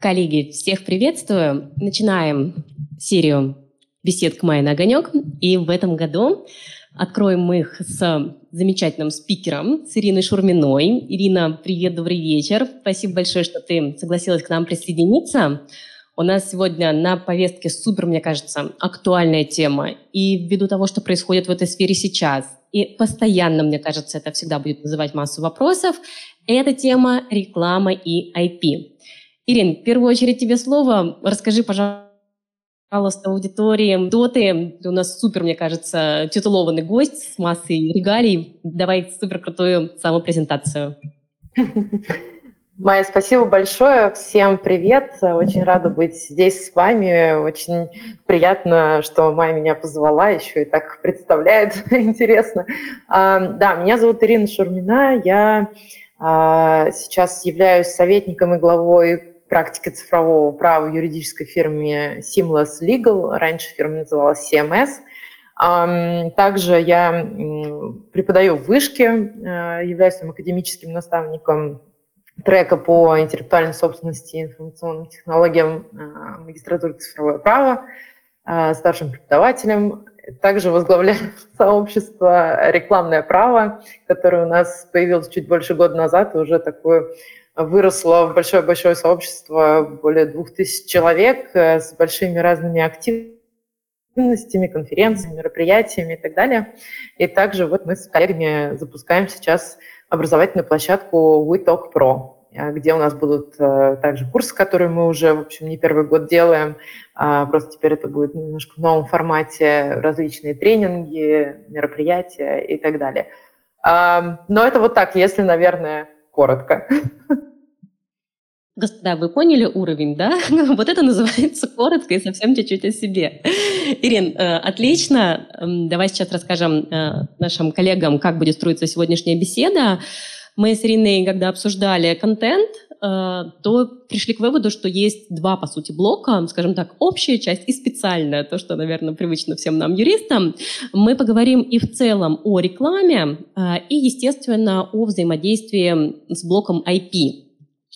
Коллеги, всех приветствую. Начинаем серию бесед к мае на огонек. И в этом году откроем мы их с замечательным спикером, с Ириной Шурминой. Ирина, привет, добрый вечер. Спасибо большое, что ты согласилась к нам присоединиться. У нас сегодня на повестке супер, мне кажется, актуальная тема. И ввиду того, что происходит в этой сфере сейчас, и постоянно, мне кажется, это всегда будет вызывать массу вопросов, это тема реклама и IP. Ирин, в первую очередь тебе слово. Расскажи, пожалуйста, аудитории, кто ты? Ты у нас супер, мне кажется, титулованный гость с массой регалий. Давай супер крутую самопрезентацию. Майя, спасибо большое. Всем привет. Очень рада быть здесь с вами. Очень приятно, что Майя меня позвала, еще и так представляет. Интересно. А, да, меня зовут Ирина Шурмина. Я а, сейчас являюсь советником и главой практики цифрового права в юридической фирме Seamless Legal. Раньше фирма называлась CMS. Также я преподаю в Вышке, э, являюсь там академическим наставником трека по интеллектуальной собственности и информационным технологиям э, магистратуры цифровое право, э, старшим преподавателем. Также возглавляю сообщество «Рекламное право», которое у нас появилось чуть больше года назад, и уже такое выросло в большое-большое сообщество, более двух тысяч человек э, с большими разными активностями, конференциями, мероприятиями и так далее. И также вот мы с коллегами запускаем сейчас образовательную площадку WeTalk Pro, э, где у нас будут э, также курсы, которые мы уже, в общем, не первый год делаем, а просто теперь это будет немножко в новом формате, различные тренинги, мероприятия и так далее. Но это вот так, если, наверное, коротко. Господа, вы поняли уровень, да? вот это называется коротко и совсем чуть-чуть о себе. Ирин, э, отлично. Давай сейчас расскажем э, нашим коллегам, как будет строиться сегодняшняя беседа. Мы с Ириной, когда обсуждали контент, э, то пришли к выводу, что есть два, по сути, блока, скажем так, общая часть и специальная, то, что, наверное, привычно всем нам, юристам. Мы поговорим и в целом о рекламе, и, естественно, о взаимодействии с блоком IP.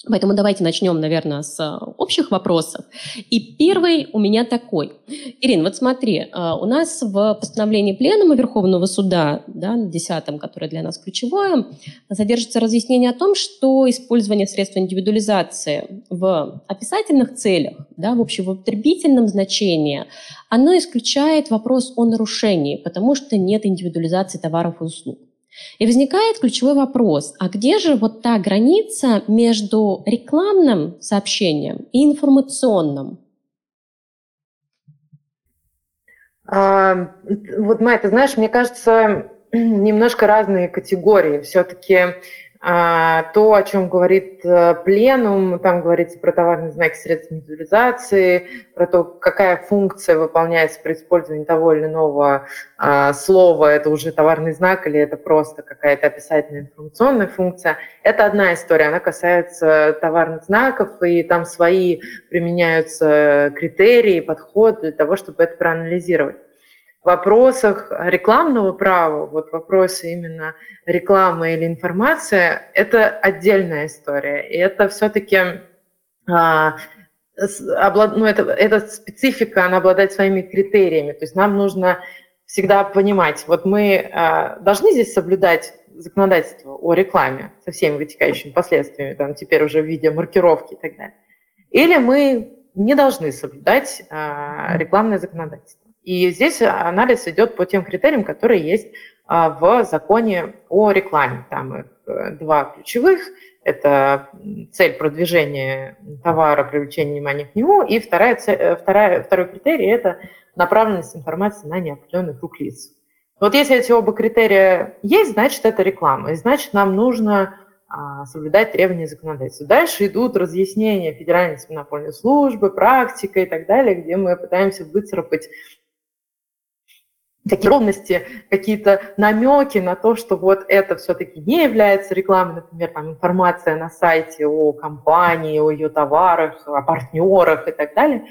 Поэтому давайте начнем, наверное, с э, общих вопросов. И первый у меня такой. Ирин, вот смотри, э, у нас в постановлении Пленума Верховного Суда, да, 10 которое для нас ключевое, содержится разъяснение о том, что использование средств индивидуализации в описательных целях, да, в общепотребительном значении, оно исключает вопрос о нарушении, потому что нет индивидуализации товаров и услуг. И возникает ключевой вопрос, а где же вот та граница между рекламным сообщением и информационным? А, вот, Майя, ты знаешь, мне кажется, немножко разные категории. Все-таки то, о чем говорит э, пленум, там говорится про товарные знаки средств индивидуализации, про то, какая функция выполняется при использовании того или иного а, слова, это уже товарный знак или это просто какая-то описательная информационная функция. Это одна история, она касается товарных знаков, и там свои применяются критерии, подход для того, чтобы это проанализировать вопросах рекламного права, вот вопросы именно рекламы или информация, это отдельная история. И это все-таки а, ну, это, эта специфика, она обладает своими критериями. То есть нам нужно всегда понимать, вот мы а, должны здесь соблюдать законодательство о рекламе со всеми вытекающими последствиями, там теперь уже в виде маркировки и так далее. Или мы не должны соблюдать а, рекламное законодательство. И здесь анализ идет по тем критериям, которые есть а, в законе о рекламе. Там их э, два ключевых. Это цель продвижения товара, привлечение внимания к нему. И вторая, э, вторая, второй критерий – это направленность информации на неопределенный круг лиц. Вот если эти оба критерия есть, значит, это реклама. И значит, нам нужно а, соблюдать требования законодательства. Дальше идут разъяснения Федеральной антимонопольной службы, практика и так далее, где мы пытаемся выцарапать такие ровности, какие-то намеки на то, что вот это все-таки не является рекламой, например, там информация на сайте о компании, о ее товарах, о партнерах и так далее.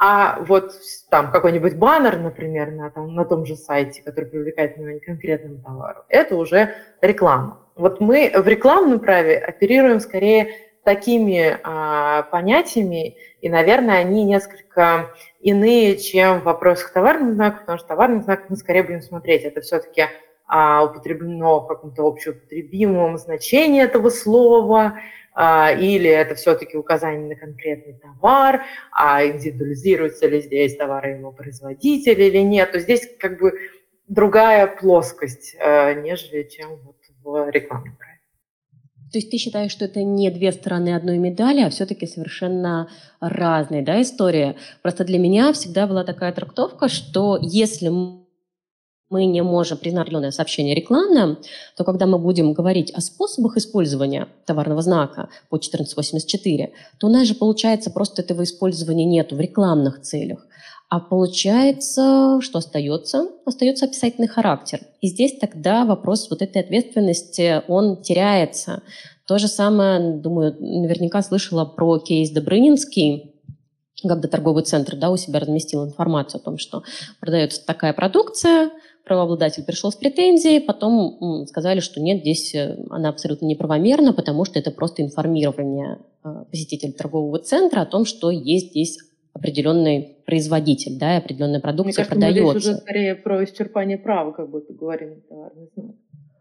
А вот там какой-нибудь баннер, например, на, там, на том же сайте, который привлекает внимание к конкретному товару, это уже реклама. Вот мы в рекламном праве оперируем скорее такими а, понятиями, и, наверное, они несколько иные, чем в вопросах товарных знаков, потому что товарных знаков мы скорее будем смотреть. Это все-таки а, употреблено в каком-то общеупотребимом значении этого слова, а, или это все-таки указание на конкретный товар, а индивидуализируется ли здесь товар его производителя или нет, то здесь как бы другая плоскость, а, нежели чем вот в рекламном. То есть ты считаешь, что это не две стороны одной медали, а все-таки совершенно разные да, истории? Просто для меня всегда была такая трактовка, что если мы не можем признать определенное сообщение рекламным, то когда мы будем говорить о способах использования товарного знака по 1484, то у нас же получается просто этого использования нету в рекламных целях. А получается, что остается? Остается описательный характер. И здесь тогда вопрос вот этой ответственности, он теряется. То же самое, думаю, наверняка слышала про кейс Добрынинский, когда торговый центр да, у себя разместил информацию о том, что продается такая продукция, правообладатель пришел с претензией, потом сказали, что нет, здесь э, она абсолютно неправомерна, потому что это просто информирование э, посетителя торгового центра о том, что есть здесь определенный производитель, да, и определенная продукция Мне кажется, продается. Мы здесь уже скорее про исчерпание права, как будто говорим, товарный знак.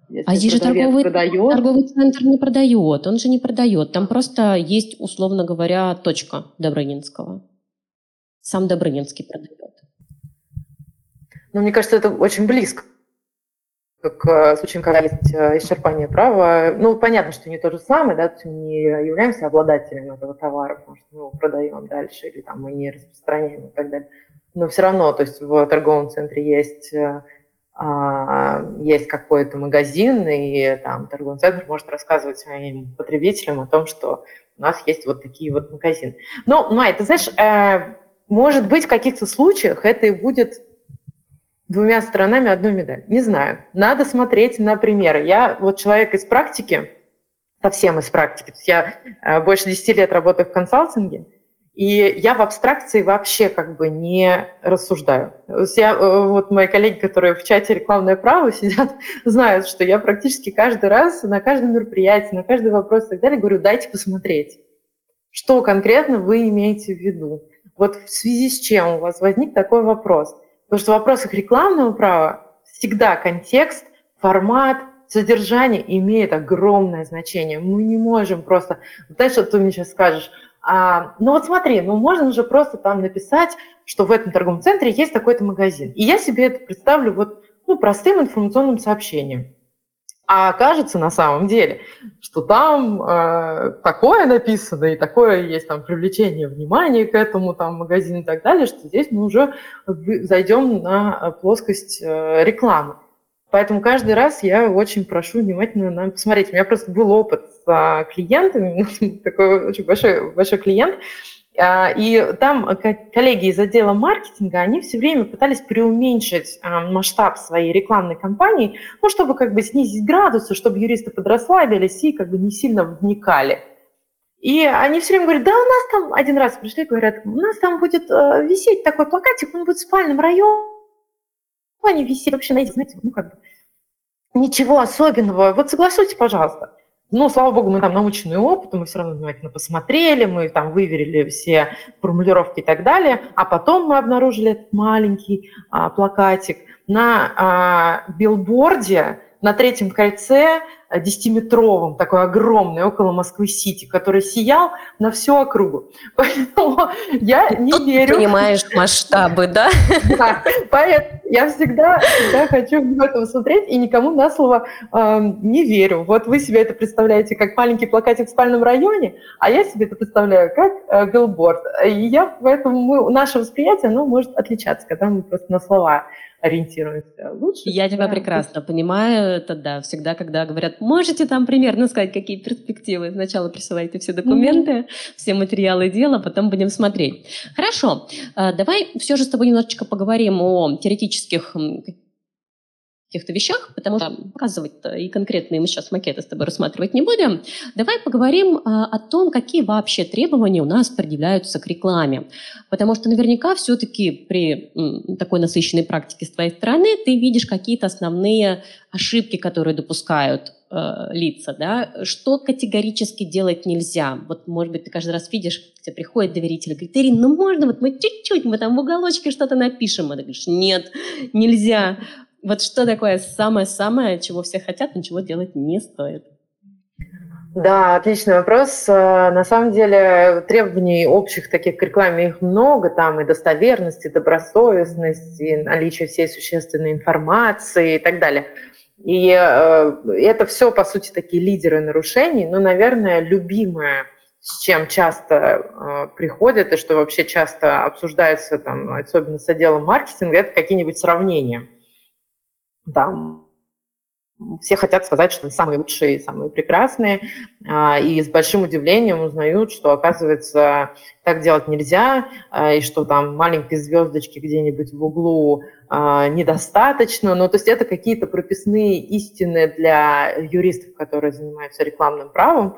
Если а здесь же торговый, продает... торговый центр не продает, он же не продает. Там просто есть, условно говоря, точка Добрынинского. Сам Добрынинский продает. Но мне кажется, это очень близко к э, случаям, когда есть э, исчерпание права. Ну, понятно, что не то же самое, да, то не являемся обладателем этого товара, потому что мы его продаем дальше или там мы не распространяем и так далее. Но все равно, то есть в торговом центре есть э, а, есть какой-то магазин, и там торговый центр может рассказывать своим потребителям о том, что у нас есть вот такие вот магазины. Но, Май, ты знаешь, может быть, в каких-то случаях это и будет двумя сторонами одной медали? Не знаю. Надо смотреть на примеры. Я вот человек из практики, совсем из практики. Я э, больше 10 лет работаю в консалтинге, и я в абстракции вообще как бы не рассуждаю. Я, э, вот мои коллеги, которые в чате «Рекламное право» сидят, знают, что я практически каждый раз на каждом мероприятии, на каждый вопрос и так далее говорю, дайте посмотреть, что конкретно вы имеете в виду. Вот в связи с чем у вас возник такой вопрос – Потому что в вопросах рекламного права всегда контекст, формат, содержание имеет огромное значение. Мы не можем просто... Знаешь, что ты мне сейчас скажешь? А, ну вот смотри, ну можно же просто там написать, что в этом торговом центре есть такой-то магазин. И я себе это представлю вот ну, простым информационным сообщением. А окажется на самом деле, что там э, такое написано, и такое есть там привлечение внимания к этому там магазину и так далее, что здесь мы уже зайдем на плоскость э, рекламы. Поэтому каждый раз я очень прошу внимательно нам посмотреть. У меня просто был опыт с клиентами, такой очень большой, большой клиент, а, и там коллеги из отдела маркетинга, они все время пытались преуменьшить а, масштаб своей рекламной кампании, ну, чтобы как бы снизить градусы, чтобы юристы подрасслабились и как бы не сильно вникали. И они все время говорят, да, у нас там, один раз пришли, говорят, у нас там будет э, висеть такой плакатик, он будет в спальном районе висеть, вообще, знаете, ну, как бы, ничего особенного. Вот согласуйте, пожалуйста. Ну, слава богу, мы там научный опыт, мы все равно внимательно посмотрели, мы там выверили все формулировки и так далее, а потом мы обнаружили этот маленький а, плакатик. На а, билборде на третьем кольце 10-метровым, э, такой огромный, около Москвы-Сити, который сиял на всю округу. Поэтому я не Тут верю. Ты понимаешь масштабы, да? Да, поэтому я всегда, всегда хочу в это смотреть и никому на слово э, не верю. Вот вы себе это представляете как маленький плакатик в спальном районе, а я себе это представляю как э, билборд. И я, поэтому мы, наше восприятие, оно может отличаться, когда мы просто на слова ориентируемся лучше. Я тебя прекрасно понимаю. Это да, всегда, когда говорят, можете там примерно сказать, какие перспективы. Сначала присылайте все документы, mm-hmm. все материалы дела, потом будем смотреть. Хорошо, а, давай все же с тобой немножечко поговорим о теоретических каких-то вещах, потому что показывать и конкретные мы сейчас макеты с тобой рассматривать не будем. Давай поговорим а, о том, какие вообще требования у нас предъявляются к рекламе. Потому что наверняка все-таки при такой насыщенной практике с твоей стороны ты видишь какие-то основные ошибки, которые допускают э, лица, да, что категорически делать нельзя. Вот, может быть, ты каждый раз видишь, тебе приходит доверитель, говорит, Ирина, ну можно, вот мы чуть-чуть, мы там в уголочке что-то напишем. А ты говоришь, нет, нельзя. Вот что такое самое-самое, чего все хотят, но чего делать не стоит? Да, отличный вопрос. Э, на самом деле требований общих таких к рекламе их много, там и достоверность, и добросовестность, и наличие всей существенной информации и так далее. И э, это все, по сути, такие лидеры нарушений, но, наверное, любимое, с чем часто э, приходят и что вообще часто обсуждается, там, особенно с отделом маркетинга, это какие-нибудь сравнения там все хотят сказать, что они самые лучшие, самые прекрасные, а, и с большим удивлением узнают, что, оказывается, так делать нельзя, а, и что там маленькие звездочки где-нибудь в углу а, недостаточно. Ну, то есть это какие-то прописные истины для юристов, которые занимаются рекламным правом,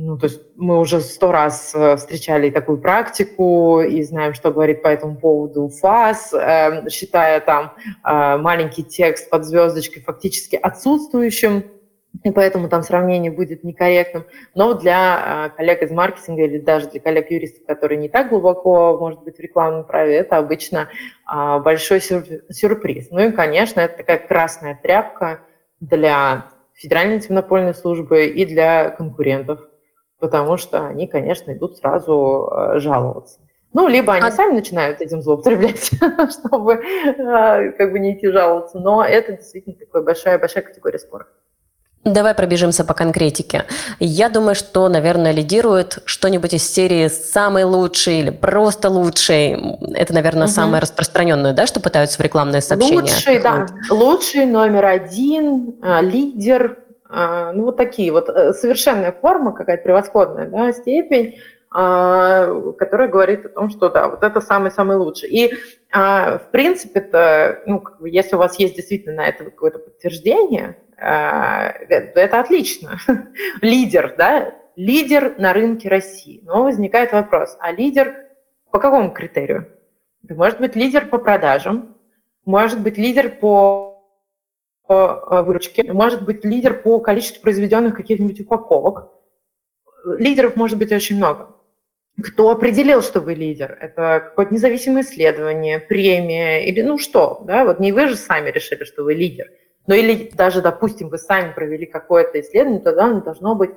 ну, то есть мы уже сто раз э, встречали такую практику и знаем, что говорит по этому поводу ФАС, э, считая там э, маленький текст под звездочкой фактически отсутствующим, и поэтому там сравнение будет некорректным. Но для коллег из маркетинга или даже для коллег-юристов, которые не так глубоко, может быть, в рекламном праве, это обычно большой сюрприз. Ну и, конечно, это такая красная тряпка для Федеральной антимонопольной службы и для конкурентов потому что они, конечно, идут сразу э, жаловаться. Ну, либо они а... сами начинают этим злоупотреблять, чтобы э, как бы не идти жаловаться. Но это действительно такая большая-большая категория спора. Давай пробежимся по конкретике. Я думаю, что, наверное, лидирует что-нибудь из серии «самый лучший» или «просто лучший». Это, наверное, угу. самое распространенное, да, что пытаются в рекламные сообщения? Лучший, да. Лучший, номер один, э, лидер, ну, вот такие вот э, совершенная форма, какая-то превосходная да, степень, а, которая говорит о том, что да, вот это самый-самый лучший. И, а, в принципе, это, ну, если у вас есть действительно на это какое-то подтверждение, это отлично. Лидер, да, лидер на рынке России. Но возникает вопрос, а лидер по какому критерию? Может быть, лидер по продажам, может быть, лидер по Э, выручки, может быть лидер по количеству произведенных каких-нибудь упаковок. Лидеров может быть очень много. Кто определил, что вы лидер? Это какое-то независимое исследование, премия или ну что? Да? Вот не вы же сами решили, что вы лидер. Но или даже, допустим, вы сами провели какое-то исследование, тогда оно должно быть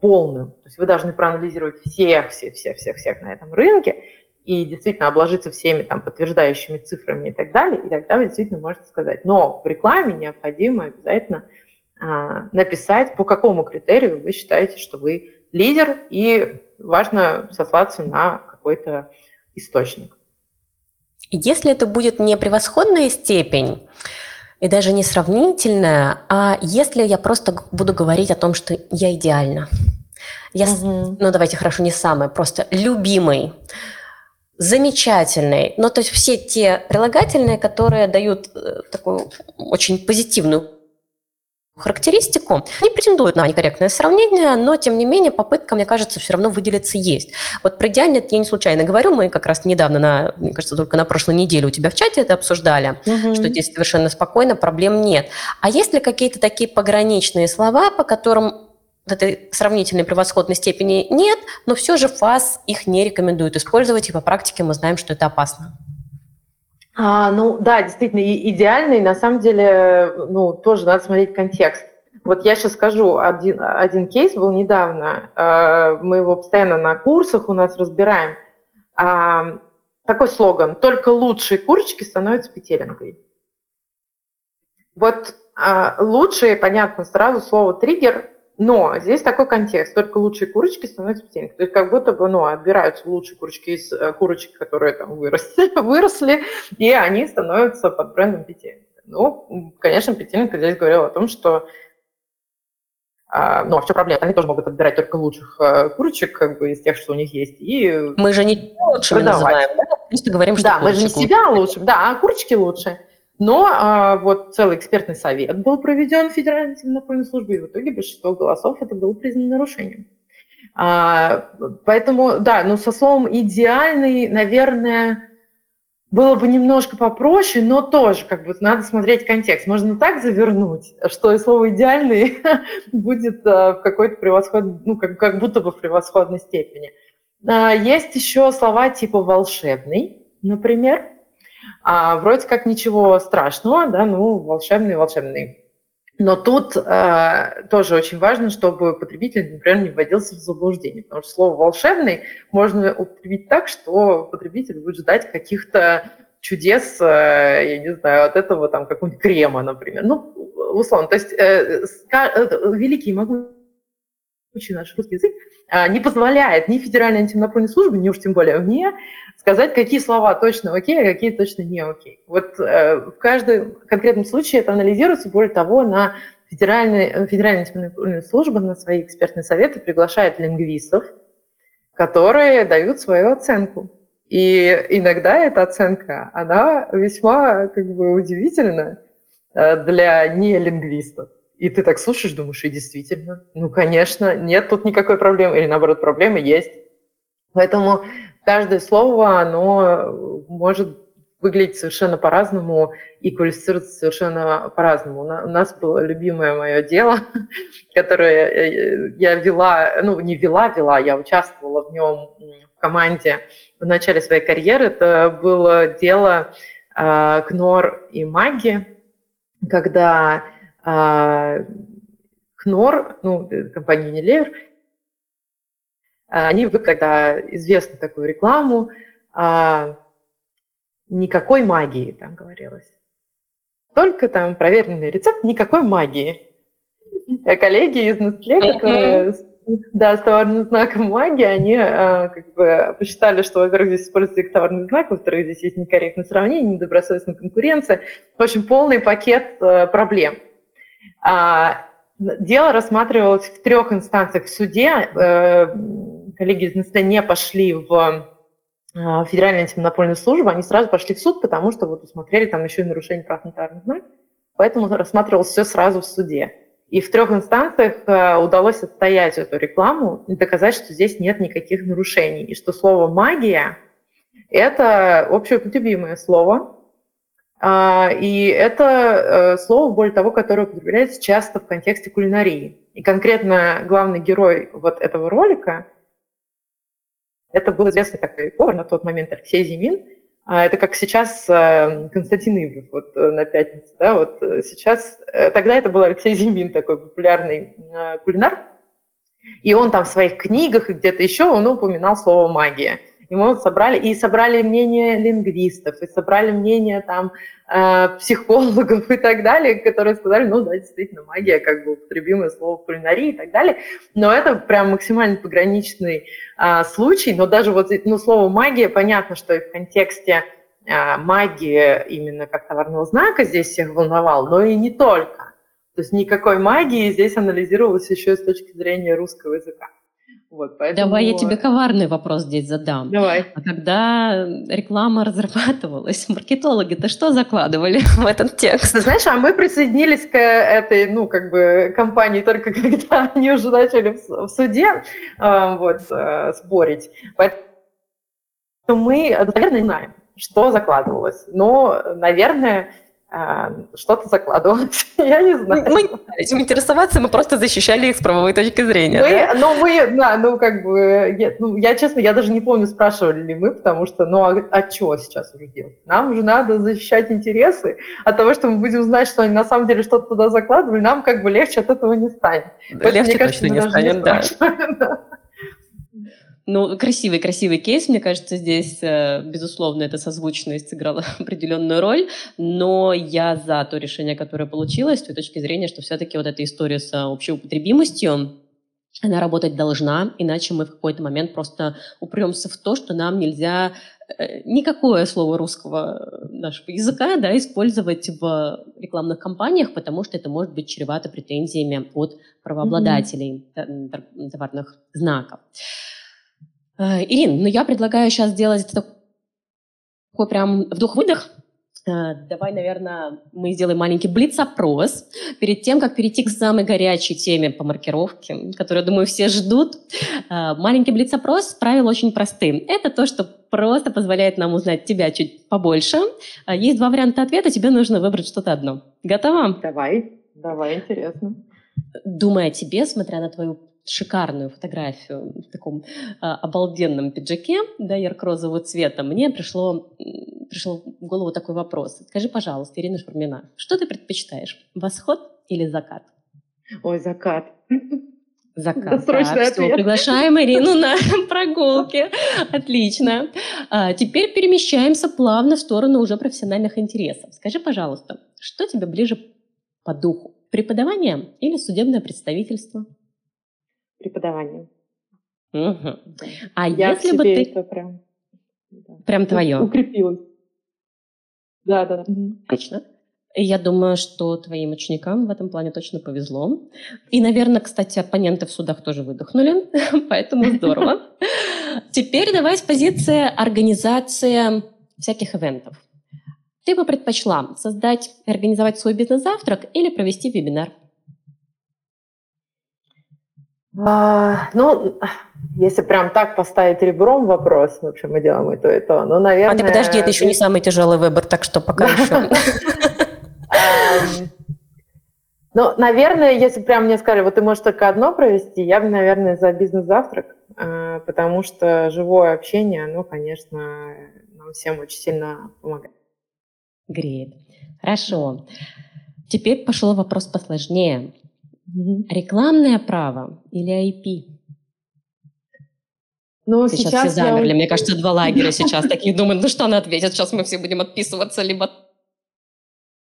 полным. То есть вы должны проанализировать всех, всех, всех, всех, всех на этом рынке и действительно обложиться всеми там подтверждающими цифрами и так далее, и тогда вы действительно можете сказать. Но в рекламе необходимо обязательно а, написать, по какому критерию вы считаете, что вы лидер, и важно сослаться на какой-то источник. Если это будет не превосходная степень, и даже не сравнительная, а если я просто буду говорить о том, что я идеальна, я, угу. ну давайте хорошо, не самая, просто любимый, замечательный. Ну, то есть все те прилагательные, которые дают э, такую очень позитивную характеристику, не претендуют на некорректное сравнение, но, тем не менее, попытка, мне кажется, все равно выделиться есть. Вот про идеальный я не случайно говорю, мы как раз недавно, на, мне кажется, только на прошлой неделе у тебя в чате это обсуждали, угу. что здесь совершенно спокойно, проблем нет. А есть ли какие-то такие пограничные слова, по которым этой сравнительной превосходной степени нет, но все же ФАС их не рекомендует использовать, и по практике мы знаем, что это опасно. А, ну да, действительно, идеальный. На самом деле, ну, тоже надо смотреть контекст. Вот я сейчас скажу, один, один кейс был недавно, э, мы его постоянно на курсах у нас разбираем. Э, такой слоган «Только лучшие курочки становятся петелинкой». Вот э, лучшие, понятно, сразу слово «триггер» Но здесь такой контекст. Только лучшие курочки становятся птеньками. То есть как будто бы ну, отбираются лучшие курочки из э, курочек, которые там выросли, выросли, и они становятся под брендом петельника. Ну, конечно, петельника здесь говорил о том, что а, ну, а в чем проблема? Они тоже могут отбирать только лучших а, курочек, как бы, из тех, что у них есть, и Мы же не лучшими продавать. называем, да? Просто говорим, что Да, мы же не себя лучше, да, а курочки лучше. Но а, вот целый экспертный совет был проведен в Федеральной антимонопольной службе, и в итоге большинство голосов это было признано нарушением. А, поэтому, да, ну со словом «идеальный», наверное, было бы немножко попроще, но тоже как бы надо смотреть контекст. Можно так завернуть, что и слово «идеальный» будет а, в какой-то превосходной, ну, как, как будто бы в превосходной степени. А, есть еще слова типа «волшебный», например. А, вроде как ничего страшного, да, ну, волшебный, волшебный. Но тут э, тоже очень важно, чтобы потребитель, например, не вводился в заблуждение, потому что слово «волшебный» можно употребить так, что потребитель будет ждать каких-то чудес, э, я не знаю, от этого там какого-нибудь крема, например. Ну, условно, то есть э, э, великий могучий наш русский язык э, не позволяет ни Федеральной антимонопольной службе, ни уж тем более мне, сказать, какие слова точно окей, а какие точно не окей. Вот э, в каждом конкретном случае это анализируется, более того, на Федеральная, Федеральная антимонопольная на свои экспертные советы приглашает лингвистов, которые дают свою оценку. И иногда эта оценка, она весьма как бы удивительна э, для нелингвистов. И ты так слушаешь, думаешь, и действительно, ну, конечно, нет тут никакой проблемы, или наоборот, проблемы есть. Поэтому каждое слово, оно может выглядеть совершенно по-разному и квалифицироваться совершенно по-разному. У нас было любимое мое дело, которое э, я вела, ну не вела, вела, я участвовала в нем в команде в начале своей карьеры. Это было дело э, Кнор и Маги, когда э, Кнор, ну, компания Unilever, а, они когда известны такую рекламу, а, никакой магии там говорилось. Только там проверенный рецепт, никакой магии. А коллеги из Nestle, которые да, с товарным знаком магии, они как бы посчитали, что, во-первых, здесь используется их товарный знак, во-вторых, здесь есть некорректное сравнение, недобросовестная конкуренция. В общем, полный пакет проблем. Дело рассматривалось в трех инстанциях в суде. Э, коллеги из НСТ не пошли в а, Федеральную антимонопольную службу, они сразу пошли в суд, потому что вот усмотрели там еще и нарушение прав нотариальных знаков. Поэтому рассматривалось все сразу в суде. И в трех инстанциях а, удалось отстоять эту рекламу и доказать, что здесь нет никаких нарушений. И что слово «магия» – это общеупотребимое слово, а, и это э, слово, более того, которое употребляется часто в контексте кулинарии. И конкретно главный герой вот этого ролика – это был известный такой повар на тот момент Алексей Зимин. А это как сейчас э, Константин Ивлев вот, э, на пятницу. Да, вот э, сейчас, тогда это был Алексей Зимин, такой популярный кулинар. И он там в своих книгах и где-то еще он упоминал слово «магия». И мы вот собрали, и собрали мнение лингвистов, и собрали мнение там психологов и так далее, которые сказали, ну да, действительно, магия, как бы употребимое слово кулинарии и так далее. Но это прям максимально пограничный э, случай. Но даже вот ну, слово магия, понятно, что и в контексте э, магии именно как товарного знака здесь всех волновал, но и не только. То есть никакой магии здесь анализировалось еще с точки зрения русского языка. Вот, поэтому... Давай я тебе коварный вопрос здесь задам. Давай. А когда реклама разрабатывалась, маркетологи-то что закладывали в этот текст? знаешь, а мы присоединились к этой, ну, как бы, компании только когда они уже начали в суде э, вот, э, спорить. Поэтому мы, наверное, знаем, что закладывалось. Но, наверное, что-то закладывалось. я не знаю. Мы не пытались интересоваться, мы просто защищали их с правовой точки зрения. Мы, да? Ну, мы, да, ну, как бы, я, ну, я, честно, я даже не помню, спрашивали ли мы, потому что, ну, а, а что сейчас уже делать? Нам уже надо защищать интересы от того, что мы будем знать, что они на самом деле что-то туда закладывали, нам как бы легче от этого не станет. Поэтому, легче кажется, точно не станет, да. Ну, красивый, красивый кейс, мне кажется, здесь, э, безусловно, эта созвучность сыграла определенную роль, но я за то решение, которое получилось, с той точки зрения, что все-таки вот эта история с общеупотребимостью, она работать должна, иначе мы в какой-то момент просто упремся в то, что нам нельзя э, никакое слово русского нашего языка да, использовать в рекламных кампаниях, потому что это может быть чревато претензиями от правообладателей mm-hmm. товарных знаков. Э, Ирин, ну я предлагаю сейчас сделать такой прям вдох-выдох, Э, давай, наверное, мы сделаем маленький блиц-опрос перед тем, как перейти к самой горячей теме по маркировке, которую, думаю, все ждут. Э, маленький блиц-опрос, правила очень простые. Это то, что просто позволяет нам узнать тебя чуть побольше. Есть два варианта ответа, тебе нужно выбрать что-то одно. Готова? Давай, давай, интересно. Думая о тебе, смотря на твою шикарную фотографию в таком э, обалденном пиджаке, да, ярко-розового цвета, мне пришло, пришел в голову такой вопрос. Скажи, пожалуйста, Ирина Шурмина, что ты предпочитаешь, восход или закат? Ой, закат. Закат. Так, все, приглашаем Ирину на прогулки. Отлично. А, теперь перемещаемся плавно в сторону уже профессиональных интересов. Скажи, пожалуйста, что тебе ближе по духу? Преподавание или судебное представительство? Преподаванию. Угу. А Я если бы ты... Это прям, да. прям твое? Укрепилась. Да, да, да. Точно. Я думаю, что твоим ученикам в этом плане точно повезло. И, наверное, кстати, оппоненты в судах тоже выдохнули, поэтому здорово. Теперь давай с позиции организации всяких ивентов. Ты бы предпочла создать и организовать свой бизнес-завтрак или провести вебинар? А, ну, если прям так поставить ребром вопрос, в общем, мы делаем и то, и то, ну, наверное... А ты подожди, это еще не самый тяжелый выбор, так что пока еще... Ну, наверное, если прям мне сказали, вот ты можешь только одно провести, я бы, наверное, за бизнес-завтрак, а, потому что живое общение, ну, конечно, нам всем очень сильно помогает. Греет. Хорошо. Теперь пошел вопрос посложнее. Рекламное право или IP? Ну, сейчас, сейчас все замерли. Я... Мне кажется, два лагеря сейчас такие думают, ну что она ответит? Сейчас мы все будем отписываться либо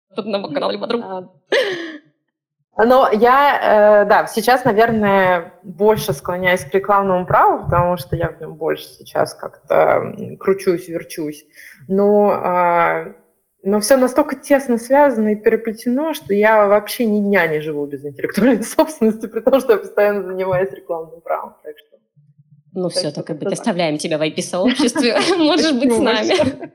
от одного канала, либо другого. Но я, э, да, сейчас, наверное, больше склоняюсь к рекламному праву, потому что я в нем больше сейчас как-то кручусь, верчусь. Но э, но все настолько тесно связано и переплетено, что я вообще ни дня не живу без интеллектуальной собственности, при том, что я постоянно занимаюсь рекламным правом. Так что, ну так все, так и быть. Оставляем тебя в IP-сообществе. Можешь быть с нами.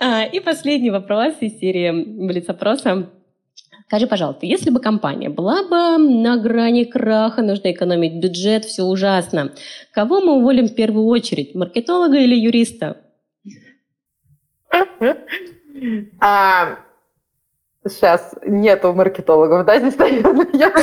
А, и последний вопрос из серии Блиц-опроса. Скажи, пожалуйста, если бы компания была бы на грани краха, нужно экономить бюджет, все ужасно, кого мы уволим в первую очередь, маркетолога или юриста? А, сейчас нету маркетологов, да, здесь, наверное, я...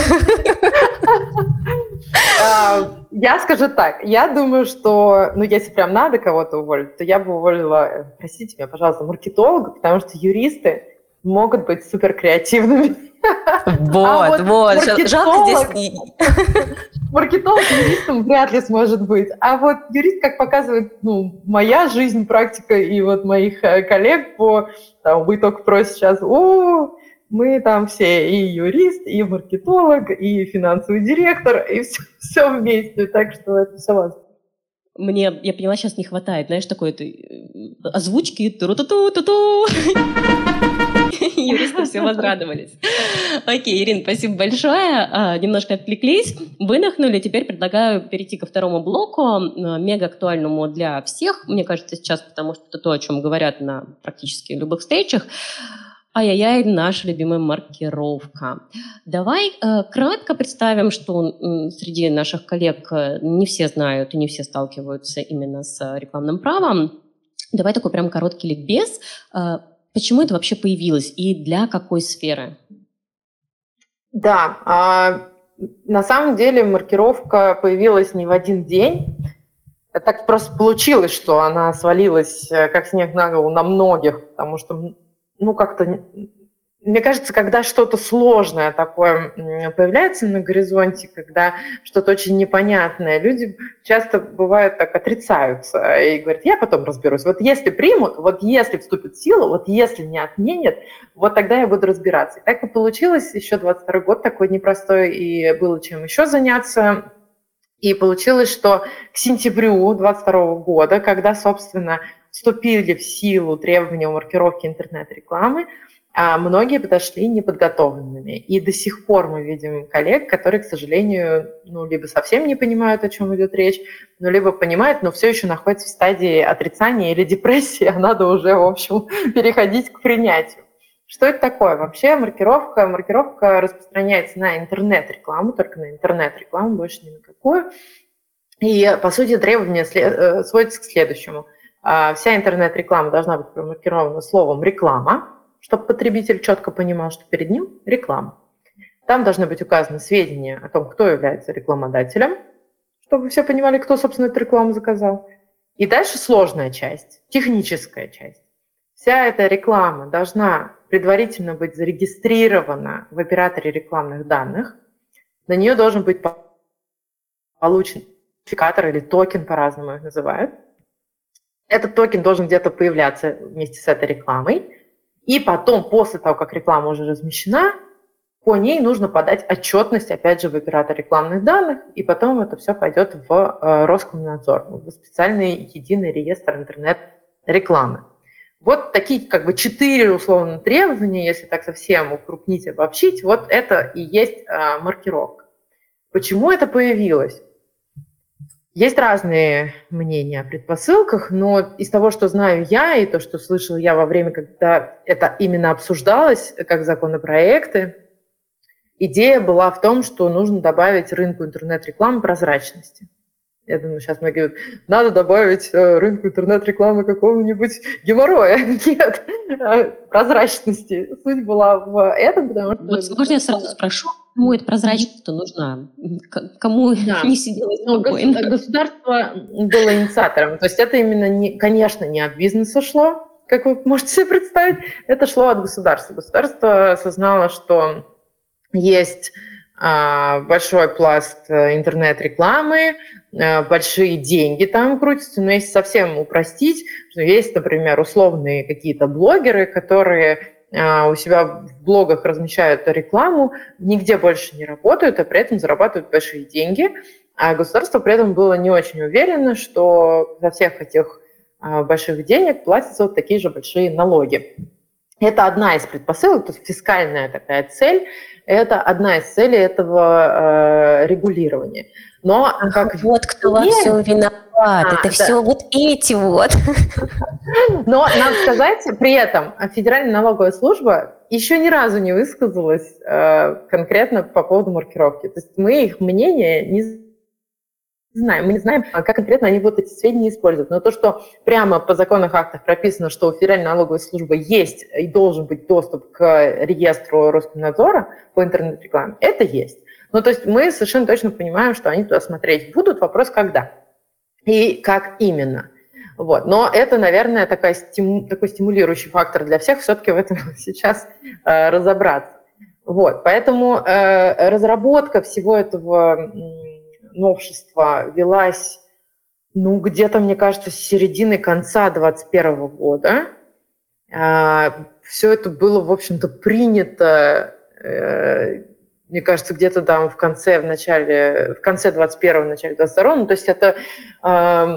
А, я скажу так, я думаю, что, ну, если прям надо кого-то уволить, то я бы уволила, простите меня, пожалуйста, маркетолога, потому что юристы могут быть супер креативными. Вот, а вот, вот. Жалко здесь... Маркетолог юристом вряд ли сможет быть. А вот юрист, как показывает ну, моя жизнь, практика и вот моих э, коллег по... Там, вы только про сейчас, о, мы там все и юрист, и маркетолог, и финансовый директор, и все, все вместе. Так что это все вас. Мне, я поняла, сейчас не хватает, знаешь, такой этой э, озвучки. Ту-ту-ту-ту-ту. Юристы все возрадовались. Окей, Ирин, спасибо большое. А, немножко отвлеклись, выдохнули. Теперь предлагаю перейти ко второму блоку, а, мега актуальному для всех, мне кажется, сейчас, потому что это то, о чем говорят на практически любых встречах. Ай-яй-яй, наша любимая маркировка. Давай э, кратко представим, что э, среди наших коллег не все знают и не все сталкиваются именно с рекламным правом. Давай такой прям короткий ликбез. Э, Почему это вообще появилось и для какой сферы? Да, а, на самом деле маркировка появилась не в один день. Так просто получилось, что она свалилась э, как снег на голову на многих, потому что ну как-то мне кажется, когда что-то сложное такое появляется на горизонте, когда что-то очень непонятное, люди часто бывают так отрицаются и говорят, я потом разберусь. Вот если примут, вот если вступит в силу, вот если не отменят, вот тогда я буду разбираться. И так и получилось, еще 22 год такой непростой, и было чем еще заняться. И получилось, что к сентябрю 22 года, когда, собственно, вступили в силу требования маркировки интернет-рекламы, а многие подошли неподготовленными. И до сих пор мы видим коллег, которые, к сожалению, ну, либо совсем не понимают, о чем идет речь, ну, либо понимают, но все еще находятся в стадии отрицания или депрессии, а надо уже, в общем, переходить к принятию. Что это такое? Вообще маркировка, маркировка распространяется на интернет-рекламу, только на интернет-рекламу, больше ни на какую. И, по сути, требования э, сводятся к следующему. А, вся интернет-реклама должна быть промаркирована словом «реклама», чтобы потребитель четко понимал, что перед ним реклама. Там должны быть указаны сведения о том, кто является рекламодателем, чтобы все понимали, кто, собственно, эту рекламу заказал. И дальше сложная часть, техническая часть. Вся эта реклама должна предварительно быть зарегистрирована в операторе рекламных данных. На нее должен быть получен идентификатор или токен, по-разному их называют. Этот токен должен где-то появляться вместе с этой рекламой. И потом, после того, как реклама уже размещена, по ней нужно подать отчетность, опять же, в оператор рекламных данных, и потом это все пойдет в э, Роскомнадзор, в специальный единый реестр интернет-рекламы. Вот такие как бы четыре условно требования, если так совсем укрупнить, обобщить, вот это и есть а, маркировка. Почему это появилось? Есть разные мнения о предпосылках, но из того, что знаю я, и то, что слышала я во время, когда это именно обсуждалось как законопроекты, идея была в том, что нужно добавить рынку интернет-рекламы прозрачности. Я думаю, сейчас многие говорят, надо добавить э, рынку интернет-рекламы какого-нибудь геморроя. Нет, э, прозрачности. Суть была в этом, потому что... Вот можно я сразу спрошу, Кому эта прозрачность-то нужна? Кому да. не сиделось ну, спокойно? Государство было инициатором. То есть это именно, не, конечно, не от бизнеса шло, как вы можете себе представить, это шло от государства. Государство осознало, что есть а, большой пласт э, интернет-рекламы, а, большие деньги там крутятся, но если совсем упростить, что есть, например, условные какие-то блогеры, которые у себя в блогах размещают рекламу, нигде больше не работают, а при этом зарабатывают большие деньги. А государство при этом было не очень уверено, что за всех этих а, больших денег платятся вот такие же большие налоги. Это одна из предпосылок, то есть фискальная такая цель, это одна из целей этого э, регулирования. Но Ах, как вот кто во всем виноват, а, это да. все вот эти вот. Но надо сказать, при этом Федеральная налоговая служба еще ни разу не высказалась э, конкретно по поводу маркировки. То есть мы их мнение не знаем. Мы не знаем, как конкретно они будут эти сведения использовать. Но то, что прямо по законных актах прописано, что у Федеральной налоговой службы есть и должен быть доступ к реестру Роскомнадзора по интернет-рекламе, это есть. Ну, то есть мы совершенно точно понимаем, что они туда смотреть будут. Вопрос, когда и как именно. Вот. Но это, наверное, такая стиму, такой стимулирующий фактор для всех все-таки в этом сейчас э, разобраться. Вот. Поэтому э, разработка всего этого новшества велась ну, где-то, мне кажется, с середины конца 2021 года. Э, все это было, в общем-то, принято э, мне кажется, где-то там в конце, в начале, в конце 21-го, в начале 22-го. Ну, то есть это э,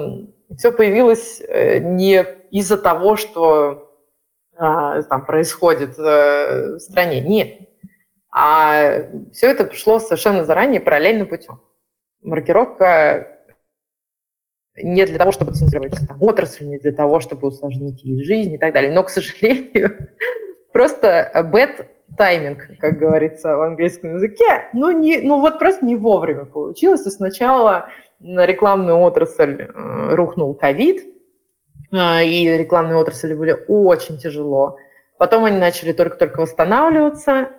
все появилось не из-за того, что э, там происходит э, в стране. Нет. А все это пришло совершенно заранее, параллельным путем. Маркировка не для того, чтобы цензировать там, отрасль, не для того, чтобы усложнить ей жизнь и так далее. Но, к сожалению, просто бет тайминг, как говорится в английском языке, ну, не, ну вот просто не вовремя получилось. И сначала на рекламную отрасль э, рухнул ковид, э, и рекламные отрасли были очень тяжело. Потом они начали только-только восстанавливаться.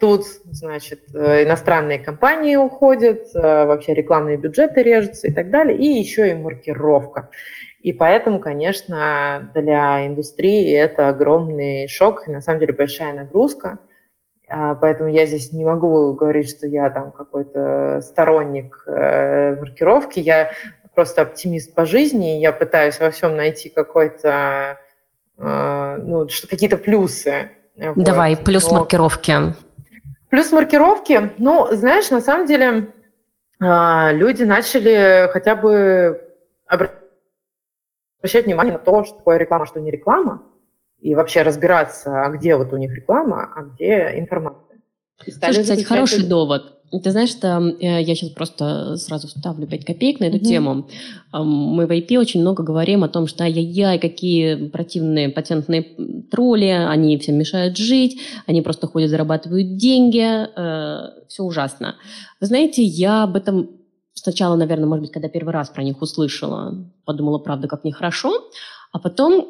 Тут, значит, э, иностранные компании уходят, вообще рекламные бюджеты режутся и так далее, и еще и маркировка. И поэтому, конечно, для индустрии это огромный шок и, на самом деле, большая нагрузка – поэтому я здесь не могу говорить, что я там какой-то сторонник э, маркировки. Я просто оптимист по жизни, и я пытаюсь во всем найти какой-то, э, ну, какие-то плюсы. Давай, вот. плюс Но... маркировки. Плюс маркировки, ну, знаешь, на самом деле э, люди начали хотя бы обращать внимание на то, что такое реклама, что не реклама. И вообще разбираться, а где вот у них реклама, а где информация. Слушай, кстати, хороший довод. Ты знаешь, что э, я сейчас просто сразу вставлю 5 копеек на эту mm-hmm. тему. Мы в IP очень много говорим о том, что ай-яй-яй, какие противные патентные тролли, они всем мешают жить, они просто ходят, зарабатывают деньги, э, все ужасно. Вы знаете, я об этом сначала, наверное, может быть, когда первый раз про них услышала, подумала, правда, как нехорошо, а потом,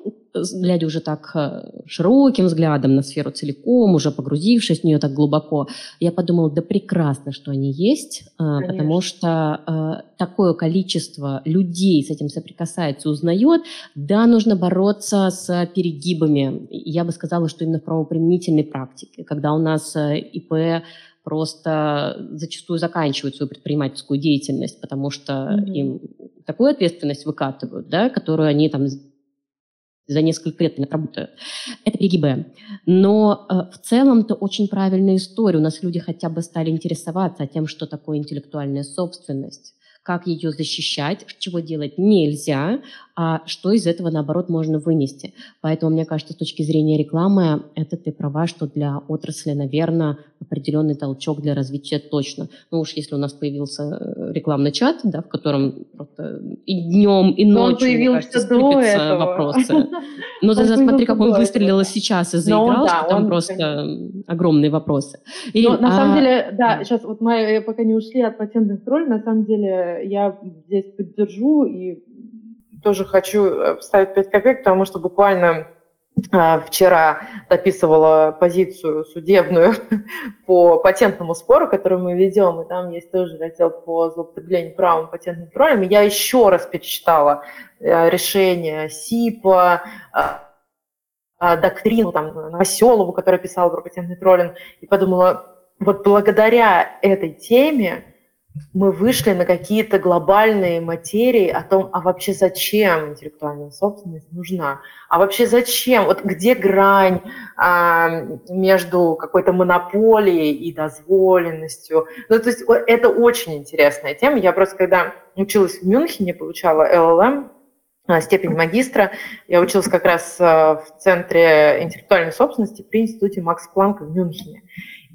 глядя уже так э, широким взглядом на сферу целиком, уже погрузившись в нее так глубоко, я подумала, да прекрасно, что они есть, э, Конечно. потому что э, такое количество людей с этим соприкасается, узнает. Да, нужно бороться с перегибами. Я бы сказала, что именно в правоприменительной практике, когда у нас ИП просто зачастую заканчивают свою предпринимательскую деятельность, потому что mm-hmm. им такую ответственность выкатывают, да, которую они там за несколько лет не отработают. Это перегибы. Но э, в целом-то очень правильная история. У нас люди хотя бы стали интересоваться тем, что такое интеллектуальная собственность как ее защищать, чего делать нельзя, а что из этого, наоборот, можно вынести. Поэтому, мне кажется, с точки зрения рекламы, это ты права, что для отрасли, наверное, определенный толчок для развития точно. Ну уж если у нас появился э, рекламный чат, да, в котором просто и днем, и ночью, появился кажется, до этого. вопросы. Но ты смотри, как он выстрелил сейчас и заиграл, что там просто огромные вопросы. на самом а, деле, да, сейчас вот мы пока не ушли от патентных троллей, на самом деле я здесь поддержу и тоже хочу э, вставить 5 копеек, потому что буквально а, вчера дописывала позицию судебную по патентному спору, который мы ведем, и там есть тоже раздел по злоупотреблению правом патентным контролем. Я еще раз перечитала э, решение СИПа, а, а, доктрину там, Новоселову, которая писала про патентный троллинг, и подумала, вот благодаря этой теме мы вышли на какие-то глобальные материи о том, а вообще зачем интеллектуальная собственность нужна, а вообще зачем, вот где грань а, между какой-то монополией и дозволенностью. Ну, то есть это очень интересная тема. Я просто, когда училась в Мюнхене, получала ЛЛМ, а, степень магистра. Я училась как раз а, в Центре интеллектуальной собственности при Институте Макс Планка в Мюнхене.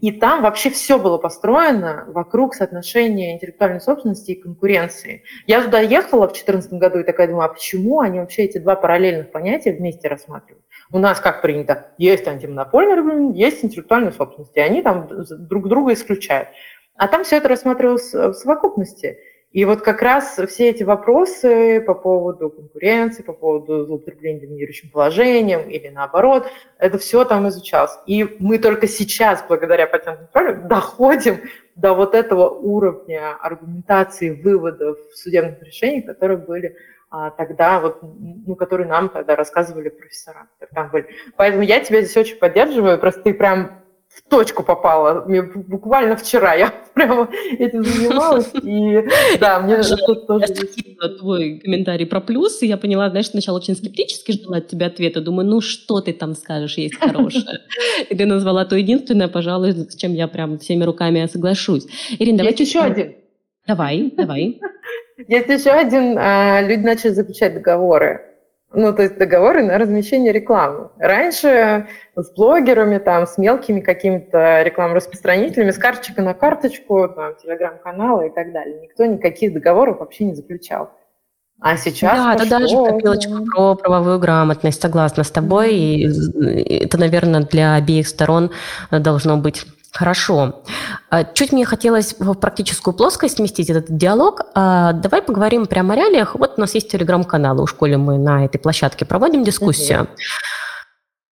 И там вообще все было построено вокруг соотношения интеллектуальной собственности и конкуренции. Я туда ехала в 2014 году и такая думаю, а почему они вообще эти два параллельных понятия вместе рассматривают? У нас как принято, есть антимонопольный регулирование, есть интеллектуальная собственность, и они там друг друга исключают. А там все это рассматривалось в совокупности. И вот как раз все эти вопросы по поводу конкуренции, по поводу злоупотребления доминирующим положением или наоборот, это все там изучалось. И мы только сейчас, благодаря патентному контролю, доходим до вот этого уровня аргументации выводов судебных решениях, которые были а, тогда, вот, ну, которые нам тогда рассказывали профессора. Там были. Поэтому я тебя здесь очень поддерживаю, просто ты прям в точку попала. Мне буквально вчера я прямо этим занималась, и да, мне тут тоже... Твой комментарий про плюсы, я поняла, знаешь, сначала очень скептически ждала от тебя ответа, думаю, ну что ты там скажешь, есть хорошее. И ты назвала то единственное, пожалуй, с чем я прям всеми руками соглашусь. Ирина, давай... Есть еще один. Давай, давай. Есть еще один. А, люди начали заключать договоры ну, то есть договоры на размещение рекламы. Раньше с блогерами, там, с мелкими какими-то рекламораспространителями, с карточки на карточку, там, телеграм-каналы и так далее. Никто никаких договоров вообще не заключал. А сейчас Да, пошло... это даже копилочка про правовую грамотность, согласна с тобой. И это, наверное, для обеих сторон должно быть Хорошо. А, чуть мне хотелось в практическую плоскость сместить этот диалог. А, давай поговорим прямо о реалиях. Вот у нас есть телеграм-каналы, у школе мы на этой площадке проводим дискуссию.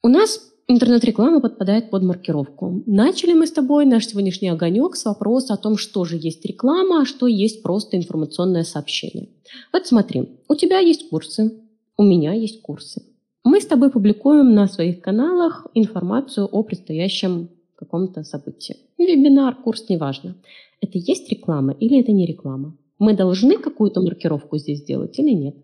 У нас интернет-реклама подпадает под маркировку. Начали мы с тобой наш сегодняшний огонек с вопроса о том, что же есть реклама, а что есть просто информационное сообщение. Вот смотри, у тебя есть курсы, у меня есть курсы. Мы с тобой публикуем на своих каналах информацию о предстоящем каком-то событии. Вебинар, курс, неважно. Это есть реклама или это не реклама? Мы должны какую-то маркировку здесь сделать или нет?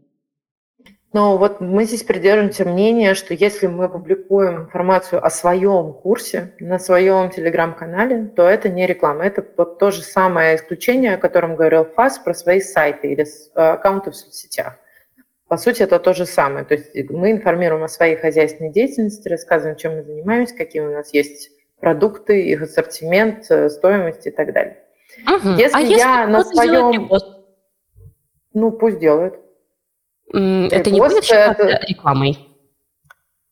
Но вот мы здесь придерживаемся мнения, что если мы публикуем информацию о своем курсе на своем телеграм-канале, то это не реклама. Это вот то же самое исключение, о котором говорил ФАС про свои сайты или э, аккаунты в соцсетях. По сути, это то же самое. То есть мы информируем о своей хозяйственной деятельности, рассказываем, чем мы занимаемся, какие у нас есть продукты, их ассортимент, э, стоимость и так далее. Угу. Если а я если на своем... Ну, пусть делают. Это не будет это... рекламой?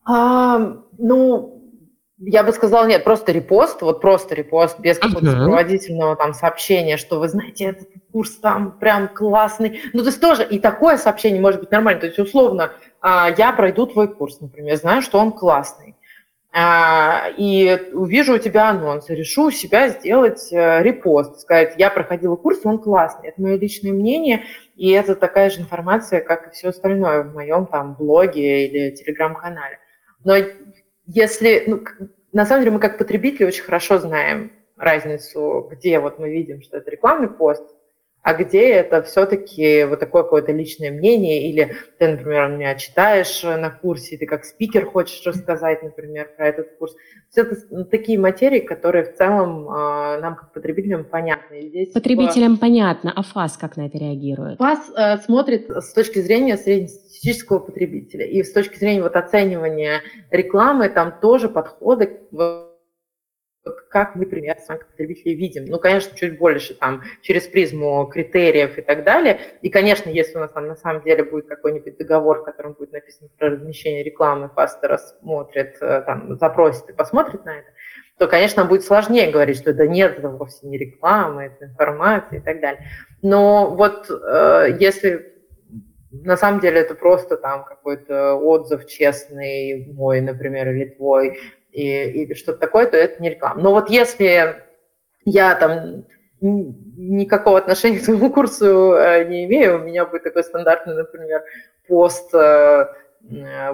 А, ну, я бы сказала, нет, просто репост, вот просто репост, без какого-то uh-huh. сопроводительного там сообщения, что вы знаете, этот курс там прям классный. Ну, то есть тоже и такое сообщение может быть нормально. То есть, условно, а, я пройду твой курс, например, знаю, что он классный. А, и увижу у тебя анонс, решу у себя сделать э, репост, сказать, я проходила курс, он классный. Это мое личное мнение, и это такая же информация, как и все остальное в моем там блоге или телеграм-канале. Но если, ну, на самом деле мы как потребители очень хорошо знаем разницу, где вот мы видим, что это рекламный пост, а где это все-таки вот такое какое-то личное мнение, или ты, например, меня читаешь на курсе, ты как спикер хочешь рассказать, например, про этот курс. Все это ну, такие материи, которые в целом э, нам как потребителям понятны. И здесь потребителям по... понятно, а ФАС как на это реагирует? ФАС э, смотрит с точки зрения среднестатистического потребителя, и с точки зрения вот оценивания рекламы там тоже подходы как мы примерно с вами как потребители видим. Ну, конечно, чуть больше там через призму критериев и так далее. И, конечно, если у нас там на самом деле будет какой-нибудь договор, в котором будет написано про размещение рекламы, Фаста рассмотрит, э, там, запросит и посмотрит на это, то, конечно, будет сложнее говорить, что да нет, это вовсе не реклама, это информация и так далее. Но вот э, если на самом деле это просто там какой-то отзыв честный мой, например, или твой, и, или что-то такое, то это не реклама. Но вот если я там никакого отношения к своему курсу э, не имею, у меня будет такой стандартный, например, пост, э,